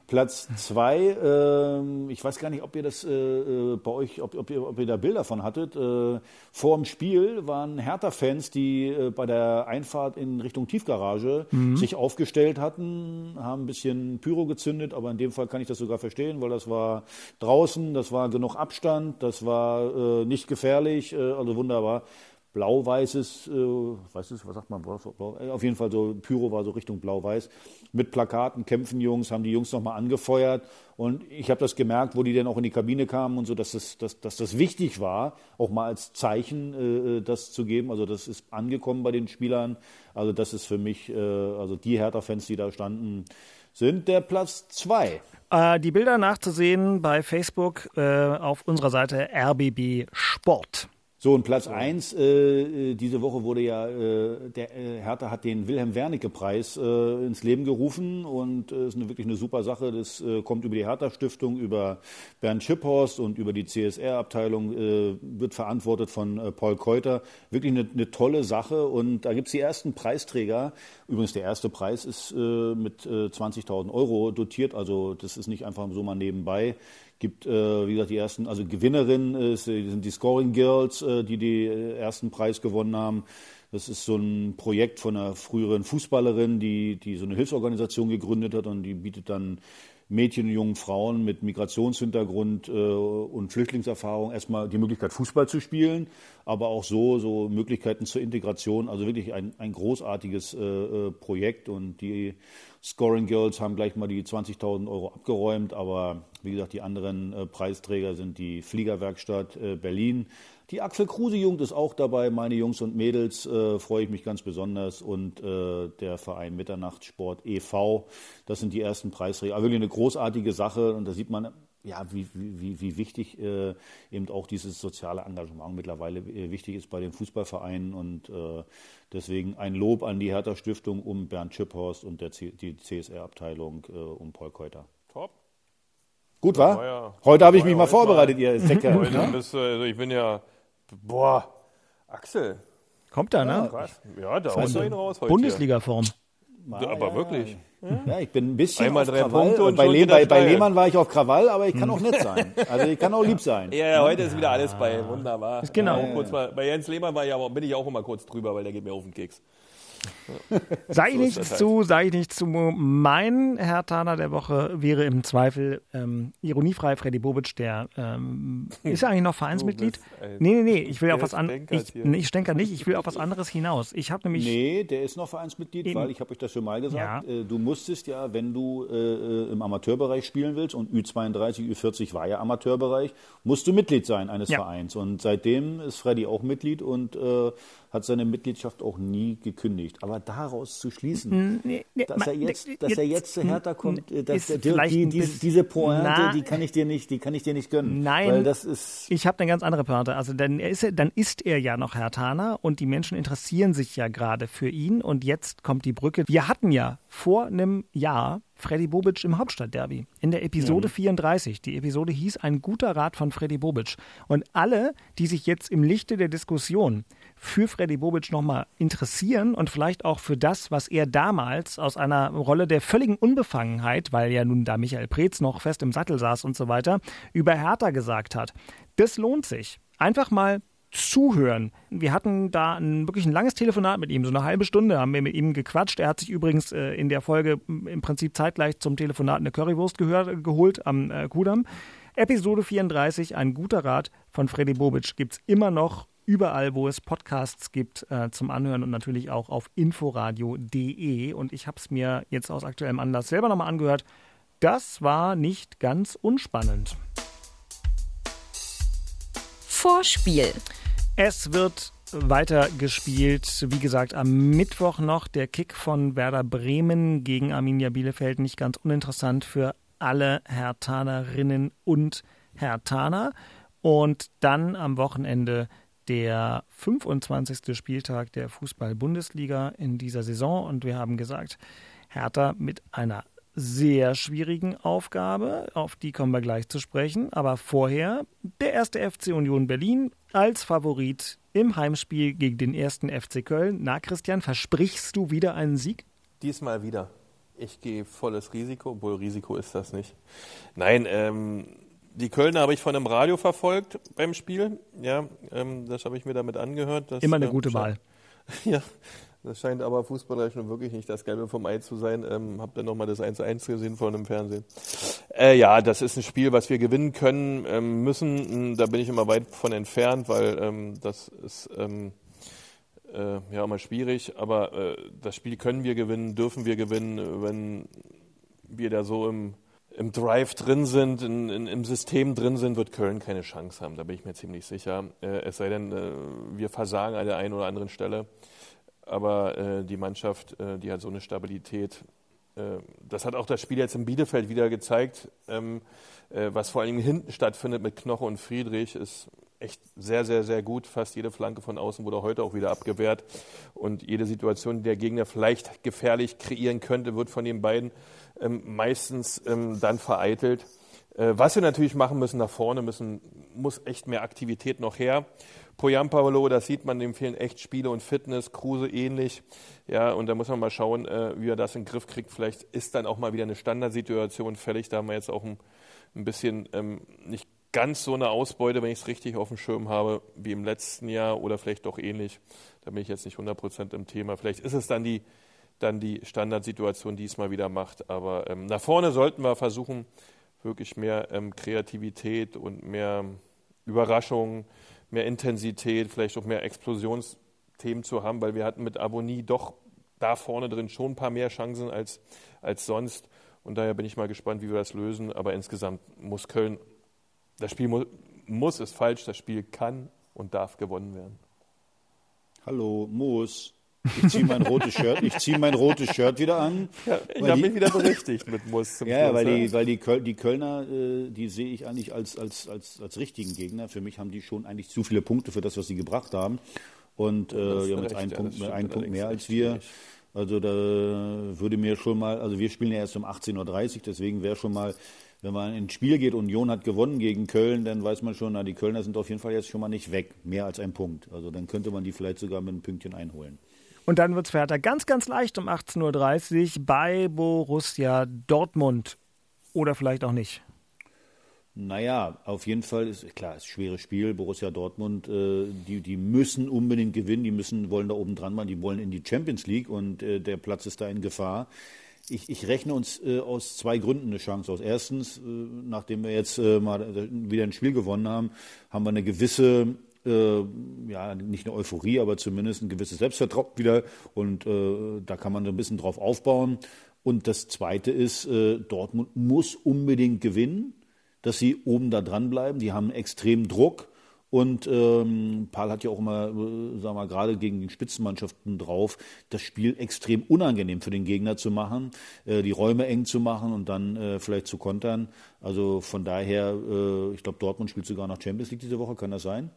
Platz zwei, ähm, ich weiß gar nicht, ob ihr das äh, äh, bei euch, ob, ob, ihr, ob ihr da Bilder von hattet. Äh, vor dem Spiel waren Hertha-Fans, die äh, bei der Einfahrt in Richtung Tiefgarage sich aufgestellt hatten, haben ein bisschen Pyro gezündet, aber in dem Fall kann ich das sogar verstehen, weil das war draußen, das war genug Abstand, das war äh, nicht gefährlich, äh, also wunderbar blau-weißes, äh, weißes, was sagt man, äh, auf jeden Fall so, Pyro war so Richtung blau-weiß, mit Plakaten, kämpfen Jungs, haben die Jungs nochmal angefeuert und ich habe das gemerkt, wo die dann auch in die Kabine kamen und so, dass das, dass, dass das wichtig war, auch mal als Zeichen äh, das zu geben, also das ist angekommen bei den Spielern, also das ist für mich, äh, also die Hertha-Fans, die da standen, sind der Platz zwei. Äh, die Bilder nachzusehen bei Facebook äh, auf unserer Seite RBB Sport. So, und Platz eins äh, äh, diese Woche wurde ja, äh, der äh, Hertha hat den Wilhelm-Wernicke-Preis äh, ins Leben gerufen und äh, ist eine, wirklich eine super Sache. Das äh, kommt über die Hertha-Stiftung, über Bernd Schipphorst und über die CSR-Abteilung, äh, wird verantwortet von äh, Paul Keuter. Wirklich eine, eine tolle Sache und da gibt's die ersten Preisträger. Übrigens, der erste Preis ist äh, mit äh, 20.000 Euro dotiert, also das ist nicht einfach so mal nebenbei gibt, äh, wie gesagt, die ersten, also Gewinnerinnen äh, sind die Scoring Girls, äh, die den äh, ersten Preis gewonnen haben. Das ist so ein Projekt von einer früheren Fußballerin, die, die so eine Hilfsorganisation gegründet hat und die bietet dann Mädchen und jungen Frauen mit Migrationshintergrund äh, und Flüchtlingserfahrung erstmal die Möglichkeit, Fußball zu spielen, aber auch so, so Möglichkeiten zur Integration. Also wirklich ein, ein großartiges äh, äh, Projekt und die Scoring Girls haben gleich mal die 20.000 Euro abgeräumt, aber wie gesagt, die anderen äh, Preisträger sind die Fliegerwerkstatt äh, Berlin. Die Axel Kruse Jugend ist auch dabei, meine Jungs und Mädels, äh, freue ich mich ganz besonders. Und äh, der Verein Mitternachtssport e.V., das sind die ersten Preisträger. Aber wirklich eine großartige Sache und da sieht man, ja, wie, wie, wie wichtig äh, eben auch dieses soziale Engagement mittlerweile äh, wichtig ist bei den Fußballvereinen und äh, deswegen ein Lob an die Hertha Stiftung um Bernd Schipphorst und der C die CSR-Abteilung äh, um Paul Keuter. Top. Gut, wa? war ja- heute habe ich mich mal vorbereitet, mal- ihr Säcke. Heute bist also ich bin ja, boah, Axel, Kommt da, ne? krass. Ja, da haut er raus heute. Bundesliga-Form. Ja, aber wirklich. Ja, ich bin ein bisschen Einmal drei Krawall. Punkte und bei, Le bei, bei. Lehmann war ich auf Krawall, aber ich kann auch nett sein. Also ich kann auch lieb sein. Ja, ja, heute ist wieder alles bei. Wunderbar. Genau. Ja, kurz mal, bei Jens Lehmann war ich aber, bin ich auch immer kurz drüber, weil der geht mir auf den Keks. Ich So nichts halt. zu, ich nichts zu. Mein Herr Taner der Woche wäre im Zweifel ähm, ironiefrei Freddy Bobic, der ähm, ist ja eigentlich noch Vereinsmitglied. Nee, nee, nee, ich will auf was anderes. Ich, ich stenker nicht, ich will auf was anderes hinaus. Ich habe nämlich. Nee, der ist noch Vereinsmitglied, Eben. weil ich habe euch das schon mal gesagt. Ja. Äh, du musstest ja, wenn du äh, äh, im Amateurbereich spielen willst und Ü32, Ü40 war ja Amateurbereich, musst du Mitglied sein eines Ja. Vereins. Und seitdem ist Freddy auch Mitglied und äh, hat seine Mitgliedschaft auch nie gekündigt. Aber daraus zu schließen, Nee, nee, dass er jetzt, nee, dass er jetzt zu Hertha kommt, äh, dass der, die, vielleicht die, ein diese, Pointe, Na, die kann ich dir nicht, die kann ich dir nicht gönnen. Nein. Weil das ist. Ich habe eine ganz andere Pointe. Also dann ist, er, dann ist er ja noch Herr Taner und die Menschen interessieren sich ja gerade für ihn. Und jetzt kommt die Brücke. Wir hatten ja vor einem Jahr Freddy Bobic im Hauptstadtderby in der Episode 34. Die Episode hieß Ein guter Rat von Freddy Bobic. Und alle, die sich jetzt im Lichte der Diskussion für Freddy Bobic nochmal interessieren und vielleicht auch für das, was er damals aus einer Rolle der völligen Unbefangenheit, weil ja nun da Michael Preetz noch fest im Sattel saß und so weiter, über Hertha gesagt hat. Das lohnt sich. Einfach mal zuhören. Wir hatten da ein, wirklich ein langes Telefonat mit ihm, so eine halbe Stunde haben wir mit ihm gequatscht. Er hat sich übrigens äh, in der Folge im Prinzip zeitgleich zum Telefonat eine Currywurst gehört, geholt am äh, Kudamm. Episode 34, ein guter Rat von Freddy Bobic, gibt es immer noch überall, wo es Podcasts gibt äh, zum Anhören und natürlich auch auf inforadio.de. Und ich habe es mir jetzt aus aktuellem Anlass selber nochmal angehört. Das war nicht ganz unspannend. Vorspiel. Es wird weiter gespielt. Wie gesagt, am Mittwoch noch der Kick von Werder Bremen gegen Arminia Bielefeld. Nicht ganz uninteressant für alle Hertanerinnen und Hertaner. Und dann am Wochenende der 25. Spieltag der Fußball-Bundesliga in dieser Saison. Und wir haben gesagt, Hertha mit einer sehr schwierigen Aufgabe, auf die kommen wir gleich zu sprechen. Aber vorher der erste FC Union Berlin als Favorit im Heimspiel gegen den ersten FC Köln. Na, Christian, versprichst du wieder einen Sieg? Diesmal wieder. Ich gehe volles Risiko, obwohl Risiko ist das nicht. Nein, ähm, die Kölner habe ich von einem Radio verfolgt beim Spiel. Ja, ähm, das habe ich mir damit angehört. Das, Immer eine ähm, gute Wahl. Ja, das scheint aber fußballerisch nun wirklich nicht das Gelbe vom Ei zu sein. Ähm, hab dann nochmal das 1-1 gesehen vor dem Fernsehen. Äh, ja, das ist ein Spiel, was wir gewinnen können, ähm, müssen. Da bin ich immer weit von entfernt, weil ähm, das ist ähm, äh, ja immer schwierig. Aber äh, das Spiel können wir gewinnen, dürfen wir gewinnen, wenn wir da so im, im Drive drin sind, in, in, im System drin sind, wird Köln keine Chance haben. Da bin ich mir ziemlich sicher. Äh, es sei denn, äh, wir versagen an der einen oder anderen Stelle. Aber äh, die Mannschaft, äh, die hat so eine Stabilität. Äh, das hat auch das Spiel jetzt in Bielefeld wieder gezeigt. Ähm, äh, was vor allem hinten stattfindet mit Knoche und Friedrich, ist echt sehr, sehr, sehr gut. Fast jede Flanke von außen wurde heute auch wieder abgewehrt. Und jede Situation, die der Gegner vielleicht gefährlich kreieren könnte, wird von den beiden ähm, meistens ähm, dann vereitelt. Äh, was wir natürlich machen müssen nach vorne, müssen, muss echt mehr Aktivität noch her. Poyampalo, das sieht man, dem fehlen echt Spiele und Fitness, Kruse ähnlich. Ja, und da muss man mal schauen, äh, wie er das in den Griff kriegt. Vielleicht ist dann auch mal wieder eine Standardsituation fällig. Da haben wir jetzt auch ein, ein bisschen ähm, nicht ganz so eine Ausbeute, wenn ich es richtig auf dem Schirm habe, wie im letzten Jahr oder vielleicht doch ähnlich. Da bin ich jetzt nicht 100% im Thema. Vielleicht ist es dann die, dann die Standardsituation, die es mal wieder macht. Aber ähm, nach vorne sollten wir versuchen, wirklich mehr ähm, Kreativität und mehr Überraschung, mehr Intensität, vielleicht auch mehr Explosionsthemen zu haben, weil wir hatten mit Abonnie doch da vorne drin schon ein paar mehr Chancen als, als sonst. Und daher bin ich mal gespannt, wie wir das lösen. Aber insgesamt muss Köln, das Spiel mu muss, ist falsch, das Spiel kann und darf gewonnen werden. Hallo, muss. Ich ziehe mein rotes Shirt, ich ziehe mein rotes Shirt wieder an. Ja, ich habe mich wieder berichtigt mit Muss. Zum ja, Schluss, weil die, weil die, Köl die Kölner, äh, die sehe ich eigentlich als, als, als, als richtigen Gegner. Für mich haben die schon eigentlich zu viele Punkte für das, was sie gebracht haben. Und äh, die haben jetzt einen, Punkt, einen Punkt mehr als wir. Also da würde mir schon mal, also wir spielen ja erst um 18.30 Uhr, deswegen wäre schon mal, wenn man ins Spiel geht Union hat gewonnen gegen Köln, dann weiß man schon, na, die Kölner sind auf jeden Fall jetzt schon mal nicht weg, mehr als ein Punkt. Also dann könnte man die vielleicht sogar mit einem Pünktchen einholen. Und dann wird es Hertha ganz, ganz leicht um 18.30 Uhr bei Borussia Dortmund. Oder vielleicht auch nicht. Naja, auf jeden Fall ist klar, ist ein schweres Spiel. Borussia Dortmund, äh, die, die müssen unbedingt gewinnen, die müssen, wollen da oben dran machen, die wollen in die Champions League und äh, der Platz ist da in Gefahr. Ich, ich rechne uns äh, aus zwei Gründen eine Chance aus. Erstens, äh, nachdem wir jetzt äh, mal wieder ein Spiel gewonnen haben, haben wir eine gewisse äh, ja, nicht eine Euphorie, aber zumindest ein gewisses Selbstvertrauen wieder. Und äh, da kann man so ein bisschen drauf aufbauen. Und das Zweite ist, äh, Dortmund muss unbedingt gewinnen, dass sie oben da dranbleiben. Die haben extrem Druck. Und ähm, Paul hat ja auch immer, äh, sagen wir gerade gegen die Spitzenmannschaften drauf, das Spiel extrem unangenehm für den Gegner zu machen, äh, die Räume eng zu machen und dann äh, vielleicht zu kontern. Also von daher, äh, ich glaube, Dortmund spielt sogar noch Champions League diese Woche, kann das sein?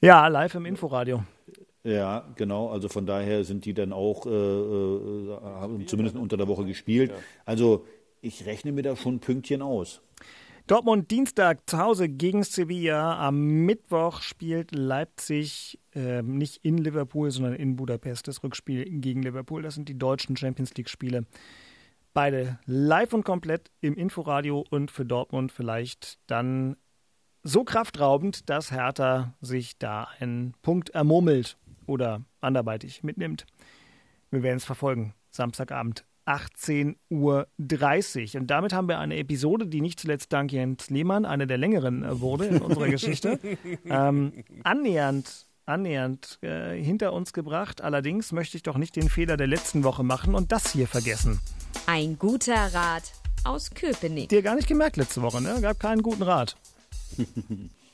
Ja, live im Inforadio. Ja, genau. Also von daher sind die dann auch, äh, äh, haben zumindest unter der Woche gespielt. Also ich rechne mir da schon Pünktchen aus. Dortmund Dienstag zu Hause gegen Sevilla. Am Mittwoch spielt Leipzig äh, nicht in Liverpool, sondern in Budapest. Das Rückspiel gegen Liverpool. Das sind die deutschen Champions League-Spiele. Beide live und komplett im Inforadio und für Dortmund vielleicht dann so kraftraubend, dass Hertha sich da einen Punkt ermurmelt oder anderweitig mitnimmt. Wir werden es verfolgen. Samstagabend 18.30 Uhr. Und damit haben wir eine Episode, die nicht zuletzt dank Jens Lehmann eine der längeren äh, wurde in unserer Geschichte, ähm, annähernd, annähernd äh, hinter uns gebracht. Allerdings möchte ich doch nicht den Fehler der letzten Woche machen und das hier vergessen. Ein guter Rat aus Köpenick. Dir gar nicht gemerkt letzte Woche, ne? Gab keinen guten Rat.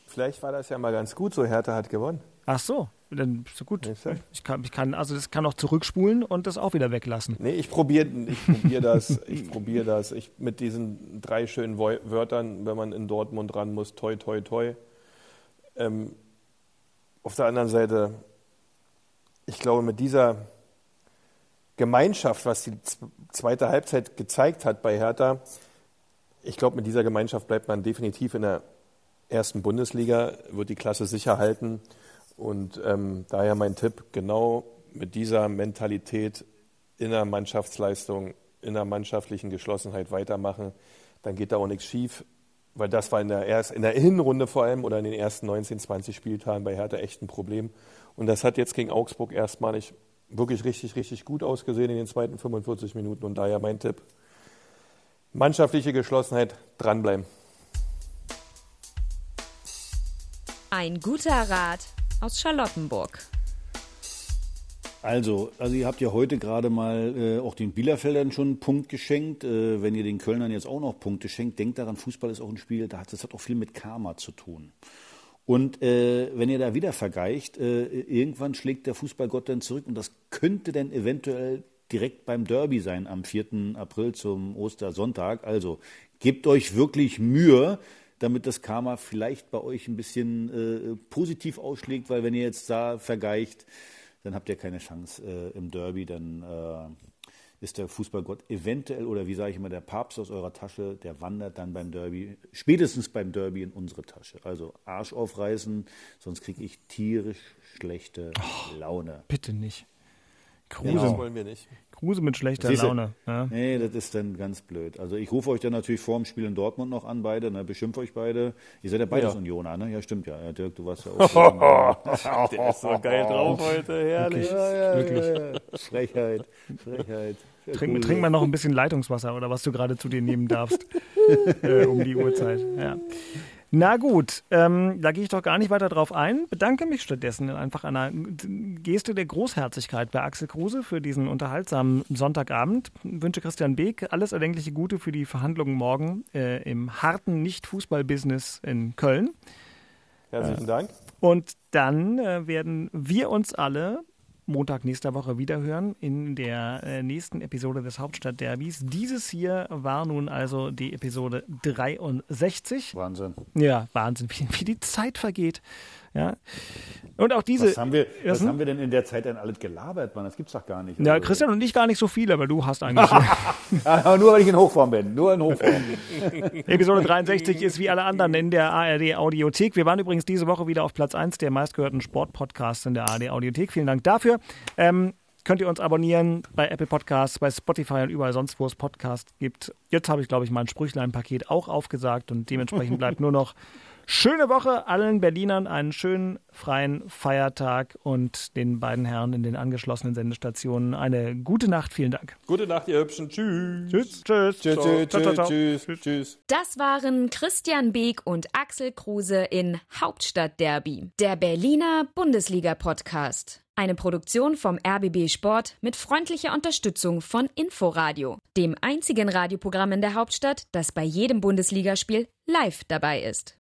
Vielleicht war das ja mal ganz gut, so Hertha hat gewonnen. Ach so, dann so gut. Ich kann, ich kann, also das kann auch zurückspulen und das auch wieder weglassen. Nee, ich probiere ich probier das. Ich probiere das. Ich, mit diesen drei schönen Wörtern, wenn man in Dortmund ran muss, toi, toi, toi. Ähm, auf der anderen Seite, ich glaube, mit dieser Gemeinschaft, was die zweite Halbzeit gezeigt hat bei Hertha, ich glaube, mit dieser Gemeinschaft bleibt man definitiv in der ersten Bundesliga, wird die Klasse sicher halten. Und ähm, daher mein Tipp, genau mit dieser Mentalität in der Mannschaftsleistung, in der mannschaftlichen Geschlossenheit weitermachen, dann geht da auch nichts schief, weil das war in der, erst, in der Hinrunde vor allem oder in den ersten 19, 20 Spieltagen bei Hertha echt ein Problem. Und das hat jetzt gegen Augsburg erstmalig wirklich richtig, richtig gut ausgesehen in den zweiten 45 Minuten. Und daher mein Tipp, mannschaftliche Geschlossenheit, dranbleiben. Ein guter Rat aus Charlottenburg. Also, also ihr habt ja heute gerade mal äh, auch den Bielefeldern schon einen Punkt geschenkt. Äh, wenn ihr den Kölnern jetzt auch noch Punkte schenkt, denkt daran, Fußball ist auch ein Spiel, das hat auch viel mit Karma zu tun. Und äh, wenn ihr da wieder vergleicht, äh, irgendwann schlägt der Fußballgott dann zurück und das könnte dann eventuell direkt beim Derby sein am 4. April zum Ostersonntag. Also gebt euch wirklich Mühe, damit das Karma vielleicht bei euch ein bisschen äh, positiv ausschlägt, weil wenn ihr jetzt da vergleicht, dann habt ihr keine Chance äh, im Derby, dann äh, ist der Fußballgott eventuell oder wie sage ich immer, der Papst aus eurer Tasche, der wandert dann beim Derby, spätestens beim Derby in unsere Tasche. Also Arsch aufreißen, sonst kriege ich tierisch schlechte oh, Laune. Bitte nicht. Kruse genau. wollen wir nicht. Kruse mit schlechter Siehste, Laune. Ja. Nee, das ist dann ganz blöd. Also ich rufe euch dann natürlich vor dem Spiel in Dortmund noch an, beide, ne, beschimpfe euch beide. Ihr seid ja beides ja. Unioner, ne? Ja, stimmt ja. ja. Dirk, du warst ja auch. Der ist so geil drauf heute, herrlich. Ja, ja, Wirklich. Frechheit, Frechheit. Trink, trink mal noch ein bisschen Leitungswasser oder was du gerade zu dir nehmen darfst äh, um die Uhrzeit. Ja. Na gut, ähm, da gehe ich doch gar nicht weiter drauf ein. Bedanke mich stattdessen in einfach einer Geste der Großherzigkeit bei Axel Kruse für diesen unterhaltsamen Sonntagabend. Wünsche Christian Beek alles erdenkliche Gute für die Verhandlungen morgen äh, im harten Nicht-Fußball-Business in Köln. Herzlichen Dank. Und dann äh, werden wir uns alle Montag nächster Woche wiederhören in der äh, nächsten Episode des Hauptstadtderbys. Dieses hier war nun also die Episode 63. Wahnsinn. Ja, Wahnsinn, wie, wie die Zeit vergeht. Ja. Und auch diese. Was haben wir, was haben wir denn in der Zeit denn alles gelabert, Mann? Das gibt's doch gar nicht. Ja, also. Christian und ich gar nicht so viel, aber du hast eigentlich. ja, nur weil ich in Hochform bin. Nur in Hochform. Episode 63 ist wie alle anderen in der ARD Audiothek. Wir waren übrigens diese Woche wieder auf Platz 1 der meistgehörten Sportpodcasts in der ARD Audiothek. Vielen Dank dafür. Ähm, könnt ihr uns abonnieren bei Apple Podcasts, bei Spotify und überall sonst, wo es Podcasts gibt. Jetzt habe ich, glaube ich, mein Sprüchlein-Paket auch aufgesagt und dementsprechend bleibt nur noch Schöne Woche allen Berlinern, einen schönen freien Feiertag und den beiden Herren in den angeschlossenen Sendestationen eine gute Nacht. Vielen Dank. Gute Nacht, ihr Hübschen. Tschüss. Tschüss. Tschüss. Tschüss. Tschüss. Tschüss. Tschüss. Tschüss. Das waren Christian Beek und Axel Kruse in Hauptstadtderby, der Berliner Bundesliga-Podcast. Eine Produktion vom RBB Sport mit freundlicher Unterstützung von Inforadio, dem einzigen Radioprogramm in der Hauptstadt, das bei jedem Bundesligaspiel live dabei ist.